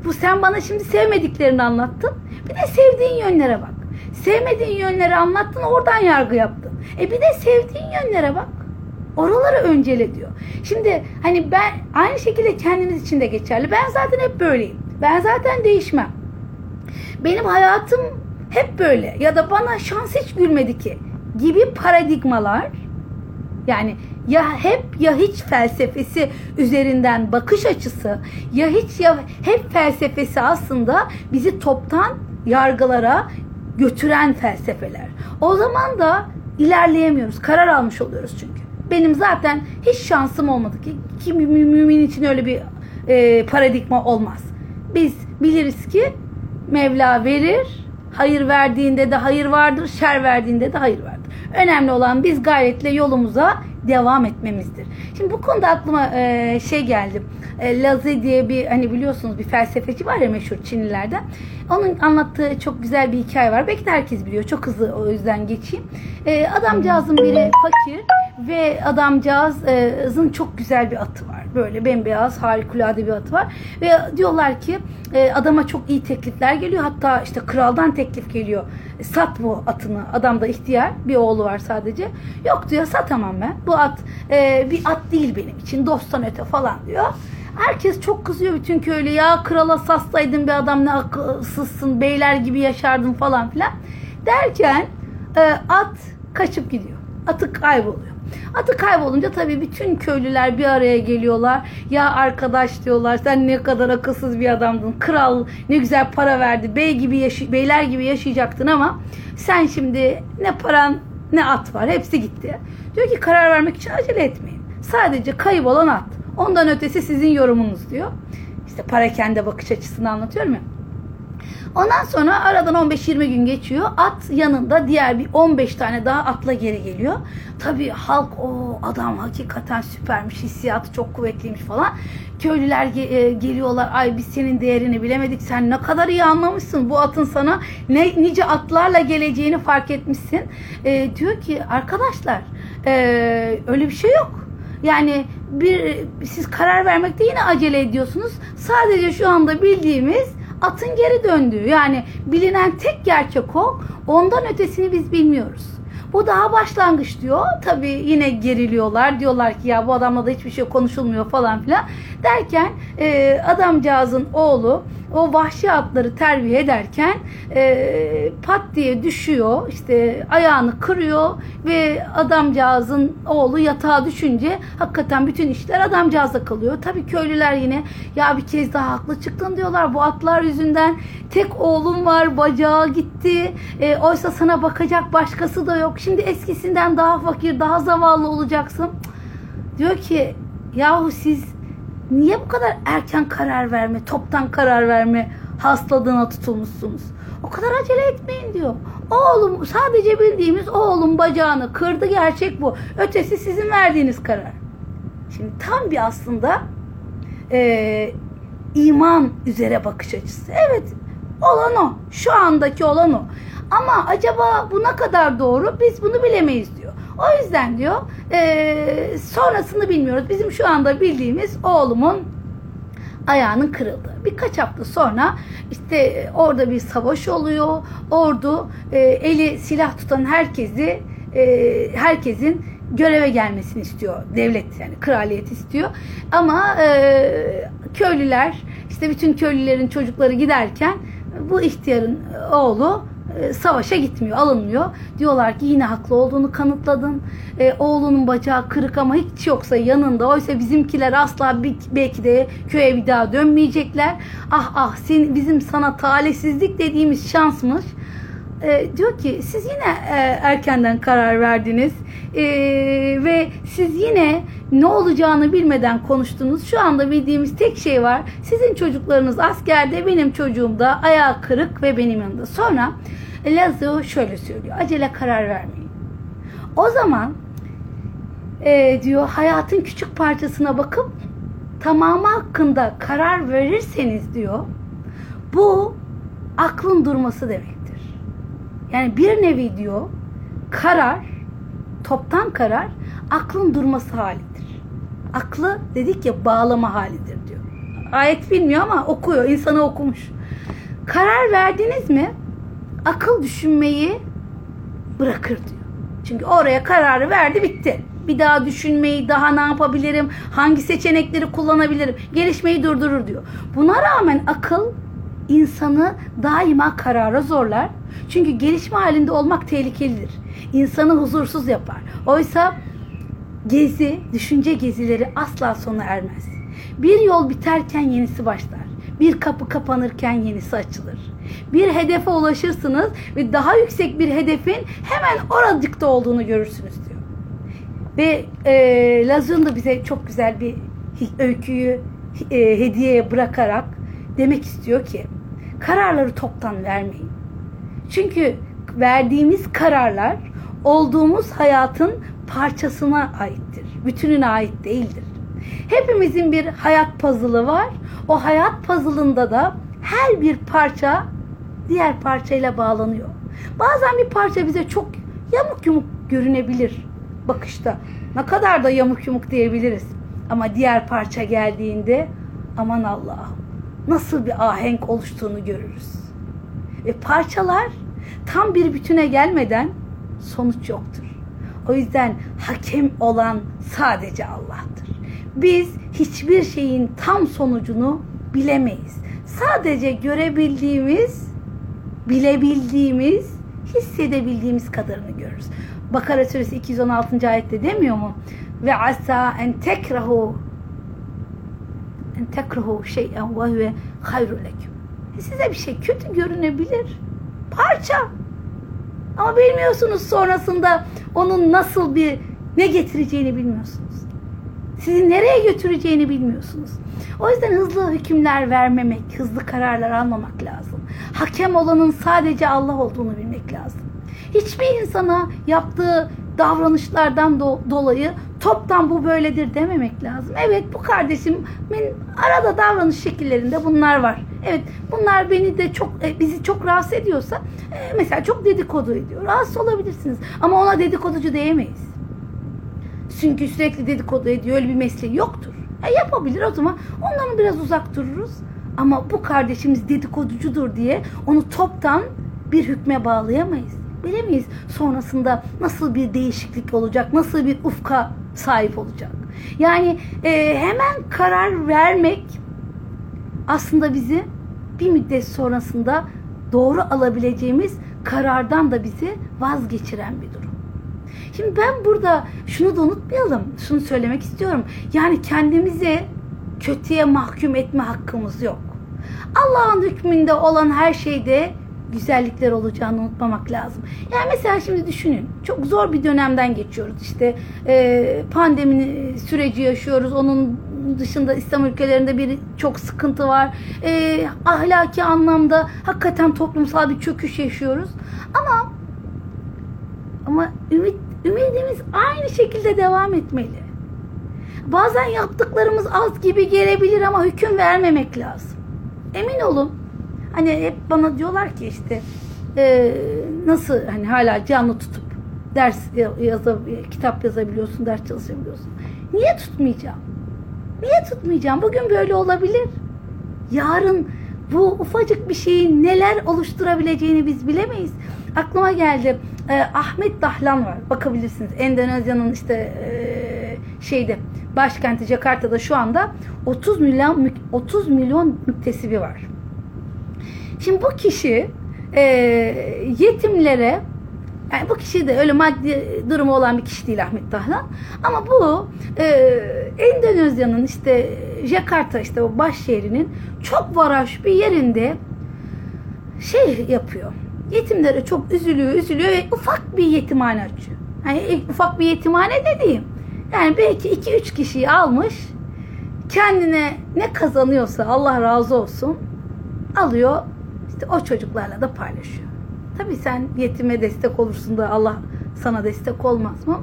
bu sen bana şimdi sevmediklerini anlattın. Bir de sevdiğin yönlere bak. Sevmediğin yönleri anlattın oradan yargı yaptın. E bir de sevdiğin yönlere bak. Oraları öncele diyor. Şimdi hani ben aynı şekilde kendimiz için de geçerli. Ben zaten hep böyleyim. Ben zaten değişmem. Benim hayatım hep böyle ya da bana şans hiç gülmedi ki gibi paradigmalar yani ya hep ya hiç felsefesi üzerinden bakış açısı ya hiç ya hep felsefesi aslında bizi toptan yargılara götüren felsefeler. O zaman da ilerleyemiyoruz. Karar almış oluyoruz çünkü. Benim zaten hiç şansım olmadı ki. Kim mümin için öyle bir e, paradigma olmaz. Biz biliriz ki Mevla verir, hayır verdiğinde de hayır vardır, şer verdiğinde de hayır vardır. Önemli olan biz gayretle yolumuza devam etmemizdir. Şimdi bu konuda aklıma e, şey geldi. E, Lazi diye bir hani biliyorsunuz bir felsefeci var ya meşhur Çinlilerden. Onun anlattığı çok güzel bir hikaye var. Belki de herkes biliyor. Çok hızlı o yüzden geçeyim. E, adamcağızın biri fakir ve adamcağızın çok güzel bir atı var. Böyle bembeyaz harikulade bir atı var. Ve diyorlar ki e, adama çok iyi teklifler geliyor. Hatta işte kraldan teklif geliyor. Sat bu atını. Adam da ihtiyar. Bir oğlu var sadece. Yok diyor satamam ben. Bu at e, bir at değil benim için. Dosttan öte falan diyor. Herkes çok kızıyor bütün köylü. Ya krala satsaydın bir adam ne akılsızsın. Beyler gibi yaşardın falan filan. Derken e, at kaçıp gidiyor. Atı kayboluyor. Atı kaybolunca tabii bütün köylüler bir araya geliyorlar. Ya arkadaş diyorlar sen ne kadar akılsız bir adamdın. Kral ne güzel para verdi. Bey gibi yaşı beyler gibi yaşayacaktın ama sen şimdi ne paran ne at var. Hepsi gitti. Diyor ki karar vermek için acele etmeyin. Sadece kaybolan at. Ondan ötesi sizin yorumunuz diyor. İşte parakende bakış açısını anlatıyorum ya. Ondan sonra aradan 15-20 gün geçiyor. At yanında diğer bir 15 tane daha atla geri geliyor. Tabii halk o adam hakikaten süpermiş, hissiyatı çok kuvvetliymiş falan. Köylüler ge- e, geliyorlar. Ay biz senin değerini bilemedik. Sen ne kadar iyi anlamışsın. Bu atın sana ne nice atlarla geleceğini fark etmişsin. E, diyor ki arkadaşlar e, öyle bir şey yok. Yani bir siz karar vermekte yine acele ediyorsunuz. Sadece şu anda bildiğimiz atın geri döndüğü. Yani bilinen tek gerçek o. Ondan ötesini biz bilmiyoruz. Bu daha başlangıç diyor. Tabii yine geriliyorlar. Diyorlar ki ya bu adamla da hiçbir şey konuşulmuyor falan filan. Derken e, adamcağızın oğlu o vahşi atları terbiye ederken e, pat diye düşüyor. işte ayağını kırıyor ve adamcağızın oğlu yatağa düşünce hakikaten bütün işler adamcağıza kalıyor. Tabii köylüler yine ya bir kez daha haklı çıktın diyorlar. Bu atlar yüzünden tek oğlum var bacağı gitti. E, oysa sana bakacak başkası da yok. Şimdi eskisinden daha fakir daha zavallı olacaksın. Diyor ki yahu siz niye bu kadar erken karar verme, toptan karar verme hastalığına tutulmuşsunuz? O kadar acele etmeyin diyor. Oğlum sadece bildiğimiz oğlum bacağını kırdı gerçek bu. Ötesi sizin verdiğiniz karar. Şimdi tam bir aslında e, iman üzere bakış açısı. Evet olan o. Şu andaki olan o. Ama acaba bu ne kadar doğru biz bunu bilemeyiz diyor. O yüzden diyor e, sonrasını bilmiyoruz. Bizim şu anda bildiğimiz oğlumun ayağının kırıldı. Birkaç hafta sonra işte orada bir savaş oluyor. Ordu e, eli silah tutan herkesi e, herkesin göreve gelmesini istiyor. Devlet yani kraliyet istiyor. Ama e, köylüler işte bütün köylülerin çocukları giderken bu ihtiyarın oğlu e, savaşa gitmiyor, alınmıyor. Diyorlar ki yine haklı olduğunu kanıtladın. E, oğlunun bacağı kırık ama hiç yoksa yanında. Oysa bizimkiler asla belki de köye bir daha dönmeyecekler. Ah ah sen, bizim sana talihsizlik dediğimiz şansmış. E, diyor ki siz yine e, erkenden karar verdiniz e, ve siz yine ne olacağını bilmeden konuştunuz. Şu anda bildiğimiz tek şey var. Sizin çocuklarınız askerde, benim çocuğum da ayağı kırık ve benim yanında. Sonra Lazio şöyle söylüyor. Acele karar vermeyin. O zaman e, diyor hayatın küçük parçasına bakıp tamamı hakkında karar verirseniz diyor bu aklın durması demektir. Yani bir nevi diyor karar toptan karar aklın durması halidir. Aklı dedik ya bağlama halidir diyor. Ayet bilmiyor ama okuyor. insanı okumuş. Karar verdiniz mi akıl düşünmeyi bırakır diyor. Çünkü oraya kararı verdi bitti. Bir daha düşünmeyi, daha ne yapabilirim, hangi seçenekleri kullanabilirim, gelişmeyi durdurur diyor. Buna rağmen akıl insanı daima karara zorlar. Çünkü gelişme halinde olmak tehlikelidir. İnsanı huzursuz yapar. Oysa gezi, düşünce gezileri asla sona ermez. Bir yol biterken yenisi başlar. Bir kapı kapanırken yenisi açılır. Bir hedefe ulaşırsınız ve daha yüksek bir hedefin hemen oracıkta olduğunu görürsünüz diyor. Ve e, Lazun da bize çok güzel bir öyküyü e, hediyeye bırakarak demek istiyor ki kararları toptan vermeyin. Çünkü verdiğimiz kararlar olduğumuz hayatın parçasına aittir. Bütününe ait değildir. Hepimizin bir hayat puzzle'ı var. O hayat puzzle'ında da her bir parça diğer parçayla bağlanıyor. Bazen bir parça bize çok yamuk yumuk görünebilir bakışta. Ne kadar da yamuk yumuk diyebiliriz. Ama diğer parça geldiğinde aman Allah'ım nasıl bir ahenk oluştuğunu görürüz. Ve parçalar tam bir bütüne gelmeden sonuç yoktur. O yüzden hakem olan sadece Allah'tır. Biz hiçbir şeyin tam sonucunu bilemeyiz. Sadece görebildiğimiz, bilebildiğimiz, hissedebildiğimiz kadarını görürüz. Bakara suresi 216. ayette demiyor mu? Ve asa en tekrahu en tekrahu şey'en ve huve hayru leküm. Size bir şey kötü görünebilir. Parça. Ama bilmiyorsunuz sonrasında onun nasıl bir ne getireceğini bilmiyorsunuz. Sizi nereye götüreceğini bilmiyorsunuz. O yüzden hızlı hükümler vermemek, hızlı kararlar almamak lazım. Hakem olanın sadece Allah olduğunu bilmek lazım. Hiçbir insana yaptığı davranışlardan do- dolayı toptan bu böyledir dememek lazım. Evet bu kardeşimin arada davranış şekillerinde bunlar var. Evet bunlar beni de çok e, bizi çok rahatsız ediyorsa e, mesela çok dedikodu ediyor. Rahatsız olabilirsiniz ama ona dedikoducu diyemeyiz. Çünkü sürekli dedikodu ediyor öyle bir mesleği yoktur. E, yapabilir o zaman ondan biraz uzak dururuz. Ama bu kardeşimiz dedikoducudur diye onu toptan bir hükme bağlayamayız. Bilemeyiz sonrasında nasıl bir değişiklik olacak, nasıl bir ufka sahip olacak. Yani e, hemen karar vermek aslında bizi bir müddet sonrasında doğru alabileceğimiz karardan da bizi vazgeçiren bir durum. Şimdi ben burada şunu da unutmayalım. Şunu söylemek istiyorum. Yani kendimizi kötüye mahkum etme hakkımız yok. Allah'ın hükmünde olan her şeyde güzellikler olacağını unutmamak lazım. Yani mesela şimdi düşünün. Çok zor bir dönemden geçiyoruz. İşte e, pandemi süreci yaşıyoruz. Onun dışında İslam ülkelerinde bir çok sıkıntı var. E, ahlaki anlamda hakikaten toplumsal bir çöküş yaşıyoruz. Ama ama ümit ümidimiz aynı şekilde devam etmeli. Bazen yaptıklarımız az gibi gelebilir ama hüküm vermemek lazım. Emin olun. Hani hep bana diyorlar ki işte e, nasıl hani hala canlı tutup ders yazab kitap yazabiliyorsun, ders çalışabiliyorsun. Niye tutmayacağım? Niye tutmayacağım? Bugün böyle olabilir. Yarın bu ufacık bir şeyin neler oluşturabileceğini biz bilemeyiz. Aklıma geldi. E, Ahmet Dahlan var. Bakabilirsiniz. Endonezya'nın işte e, şeyde başkenti Jakarta'da şu anda 30 milyon 30 milyon müktesibi var. Şimdi bu kişi e, yetimlere yani bu kişi de öyle maddi durumu olan bir kişi değil Ahmet Dahlan. Ama bu e, Endonezya'nın işte Jakarta işte o baş şehrinin çok varaş bir yerinde şey yapıyor. Yetimlere çok üzülüyor, üzülüyor ve ufak bir yetimhane açıyor. Yani ufak bir yetimhane dediğim. Yani belki iki üç kişiyi almış. Kendine ne kazanıyorsa Allah razı olsun alıyor. işte o çocuklarla da paylaşıyor. Tabii sen yetime destek olursun da Allah sana destek olmaz mı?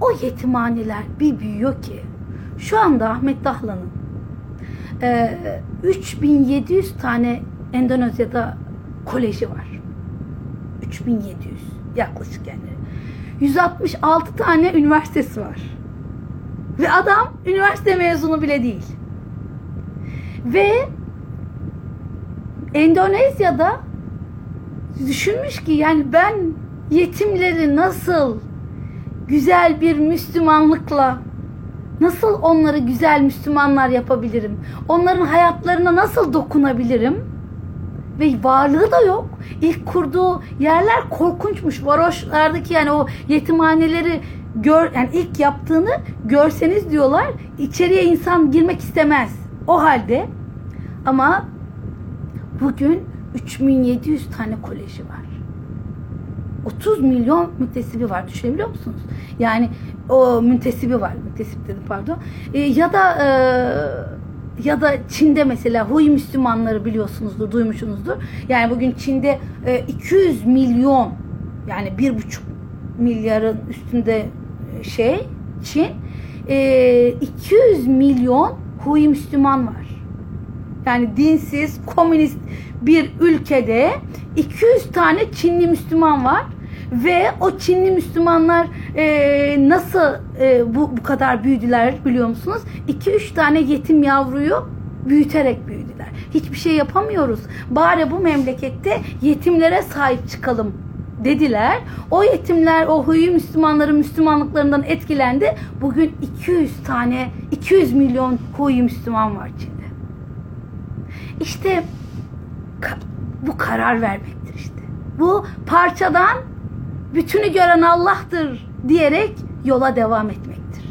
O yetimhaneler bir büyüyor ki şu anda Ahmet Dahlan'ın e, 3700 tane Endonezya'da koleji var. 3700 yaklaşık yani. 166 tane üniversitesi var. Ve adam üniversite mezunu bile değil. Ve Endonezya'da düşünmüş ki yani ben yetimleri nasıl güzel bir Müslümanlıkla nasıl onları güzel Müslümanlar yapabilirim? Onların hayatlarına nasıl dokunabilirim? Ve varlığı da yok. İlk kurduğu yerler korkunçmuş. Varoşlardaki yani o yetimhaneleri gör yani ilk yaptığını görseniz diyorlar içeriye insan girmek istemez. O halde ama bugün 3700 tane koleji var. 30 milyon müntesibi var. Düşünebiliyor musunuz? Yani o müntesibi var. Müntesip dedim pardon. E, ya da e, ya da Çin'de mesela Huy Müslümanları biliyorsunuzdur, duymuşsunuzdur. Yani bugün Çin'de e, 200 milyon yani bir buçuk milyarın üstünde e, şey Çin e, 200 milyon Huy Müslüman var. Yani dinsiz, komünist bir ülkede 200 tane Çinli Müslüman var ve o Çinli Müslümanlar e, nasıl e, bu bu kadar büyüdüler biliyor musunuz? 2-3 tane yetim yavruyu büyüterek büyüdüler. Hiçbir şey yapamıyoruz. Bari bu memlekette yetimlere sahip çıkalım dediler. O yetimler o huyu Müslümanların Müslümanlıklarından etkilendi. Bugün 200 tane 200 milyon huyu Müslüman var Çin'de. İşte bu karar vermektir işte. Bu parçadan bütünü gören Allah'tır diyerek yola devam etmektir.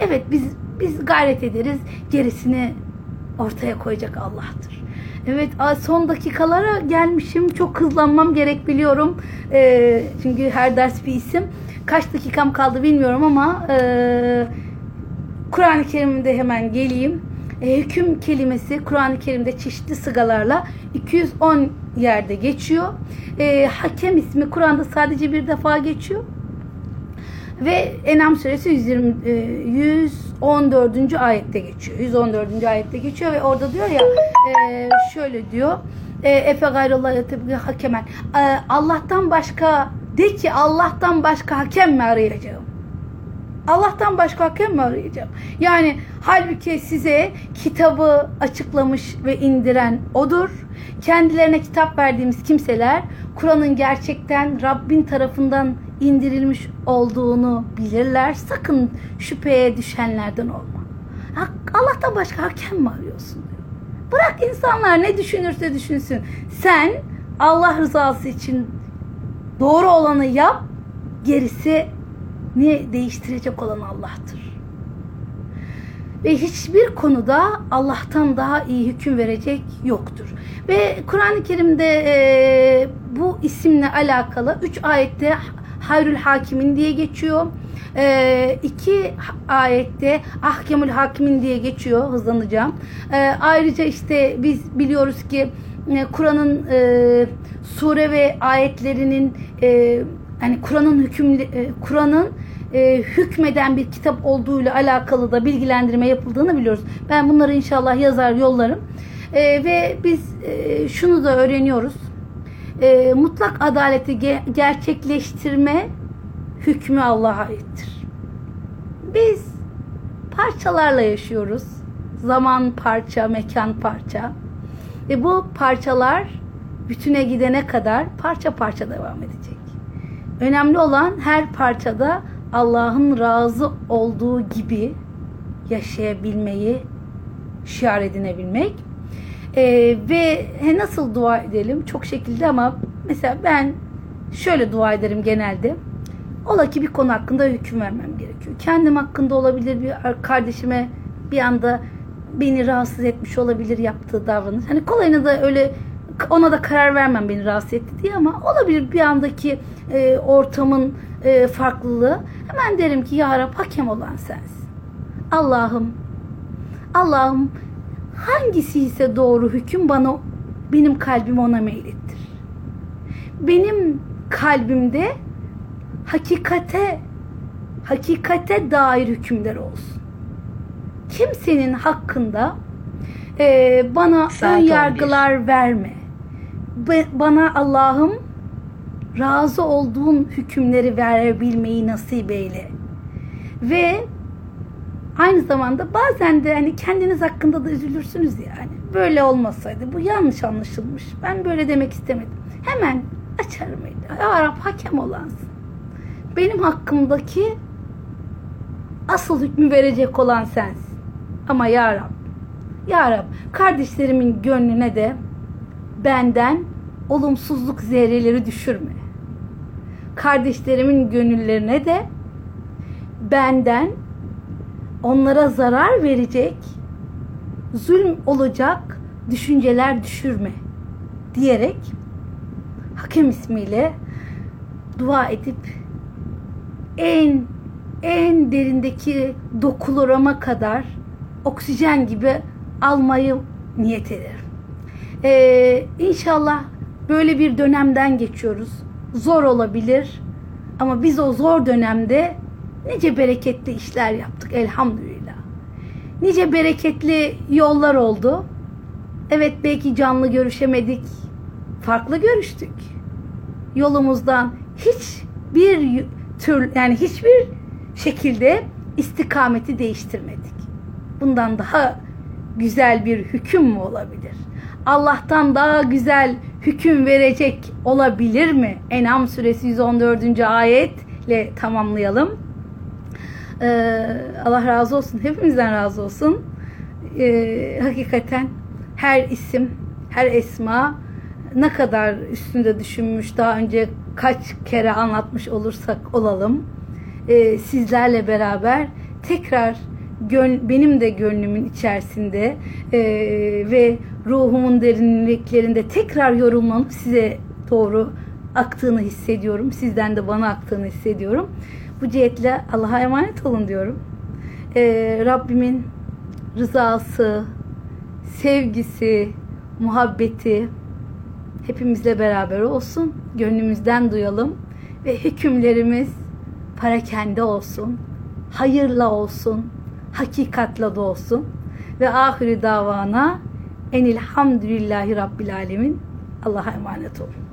Evet biz biz gayret ederiz. Gerisini ortaya koyacak Allah'tır. Evet son dakikalara gelmişim. Çok hızlanmam gerek biliyorum. E, çünkü her ders bir isim. Kaç dakikam kaldı bilmiyorum ama e, Kur'an-ı Kerim'de hemen geleyim. E, hüküm kelimesi Kur'an-ı Kerim'de çeşitli sıgalarla 210 yerde geçiyor. E, hakem ismi Kur'an'da sadece bir defa geçiyor. Ve Enam suresi 120, e, 114. ayette geçiyor. 114. ayette geçiyor ve orada diyor ya e, şöyle diyor. E, Efe gayrullah yetebgi hakemen. E, Allah'tan başka de ki Allah'tan başka hakem mi arayacağım? Allah'tan başka hakem mi arayacağım? Yani halbuki size kitabı açıklamış ve indiren odur. Kendilerine kitap verdiğimiz kimseler Kur'an'ın gerçekten Rabbin tarafından indirilmiş olduğunu bilirler. Sakın şüpheye düşenlerden olma. Allah'tan başka hakem mi arıyorsun. Bırak insanlar ne düşünürse düşünsün. Sen Allah rızası için doğru olanı yap. Gerisi ne değiştirecek olan Allah'tır. Ve hiçbir konuda Allah'tan daha iyi hüküm verecek yoktur. Ve Kur'an-ı Kerim'de e, bu isimle alakalı 3 ayette Hayrül Hakimin diye geçiyor. E, iki ayette Ahkemül Hakimin diye geçiyor. Hızlanacağım. E, ayrıca işte biz biliyoruz ki e, Kur'an'ın e, sure ve ayetlerinin e, hani Kur'an'ın hüküm e, Kur'an'ın e, hükmeden bir kitap olduğuyla alakalı da bilgilendirme yapıldığını biliyoruz. Ben bunları inşallah yazar yollarım. E, ve biz e, şunu da öğreniyoruz. E, mutlak adaleti ge- gerçekleştirme hükmü Allah'a aittir. Biz parçalarla yaşıyoruz. Zaman parça, mekan parça. Ve bu parçalar bütüne gidene kadar parça parça devam edecek. Önemli olan her parçada Allah'ın razı olduğu gibi yaşayabilmeyi şiar edinebilmek. Ee, ve he, nasıl dua edelim? Çok şekilde ama mesela ben şöyle dua ederim genelde. Ola ki bir konu hakkında hüküm vermem gerekiyor. Kendim hakkında olabilir bir kardeşime bir anda beni rahatsız etmiş olabilir yaptığı davranış. Hani kolayına da öyle ona da karar vermem beni rahatsız etti diye ama olabilir bir andaki e, ortamın e, farklılığı. Hemen derim ki ya Rab hakem olan sensin. Allah'ım Allah'ım hangisi ise doğru hüküm bana benim kalbim ona meylettir. Benim kalbimde hakikate hakikate dair hükümler olsun. Kimsenin hakkında e, bana Saat ön yargılar 11. verme. Bana Allah'ım razı olduğun hükümleri verebilmeyi nasip eyle. Ve aynı zamanda bazen de hani kendiniz hakkında da üzülürsünüz yani. Böyle olmasaydı bu yanlış anlaşılmış. Ben böyle demek istemedim. Hemen açarım eli. Ya Rab hakem olansın. Benim hakkımdaki asıl hükmü verecek olan sensin. Ama Ya Rab, Ya Rab kardeşlerimin gönlüne de benden olumsuzluk zerreleri düşürme. Kardeşlerimin gönüllerine de benden onlara zarar verecek, zulm olacak düşünceler düşürme diyerek hakem ismiyle dua edip en en derindeki dokularıma kadar oksijen gibi almayı niyet ederim. Ee, inşallah böyle bir dönemden geçiyoruz. Zor olabilir ama biz o zor dönemde nice bereketli işler yaptık elhamdülillah. Nice bereketli yollar oldu. Evet belki canlı görüşemedik. Farklı görüştük. Yolumuzdan hiçbir tür yani hiçbir şekilde istikameti değiştirmedik. Bundan daha güzel bir hüküm mü olabilir? Allah'tan daha güzel hüküm verecek olabilir mi? Enam suresi 114. ayetle tamamlayalım. Ee, Allah razı olsun. Hepimizden razı olsun. Ee, hakikaten her isim, her esma ne kadar üstünde düşünmüş, daha önce kaç kere anlatmış olursak olalım. Ee, sizlerle beraber tekrar benim de gönlümün içerisinde ve ruhumun derinliklerinde tekrar yorumlanıp size doğru aktığını hissediyorum. Sizden de bana aktığını hissediyorum. Bu cihetle Allah'a emanet olun diyorum. E, Rabbimin rızası, sevgisi, muhabbeti hepimizle beraber olsun. Gönlümüzden duyalım ve hükümlerimiz parakende olsun, hayırla olsun, hakikatla da olsun ve ahiri davana enilhamdülillahi rabbil alemin. Allah'a emanet olun.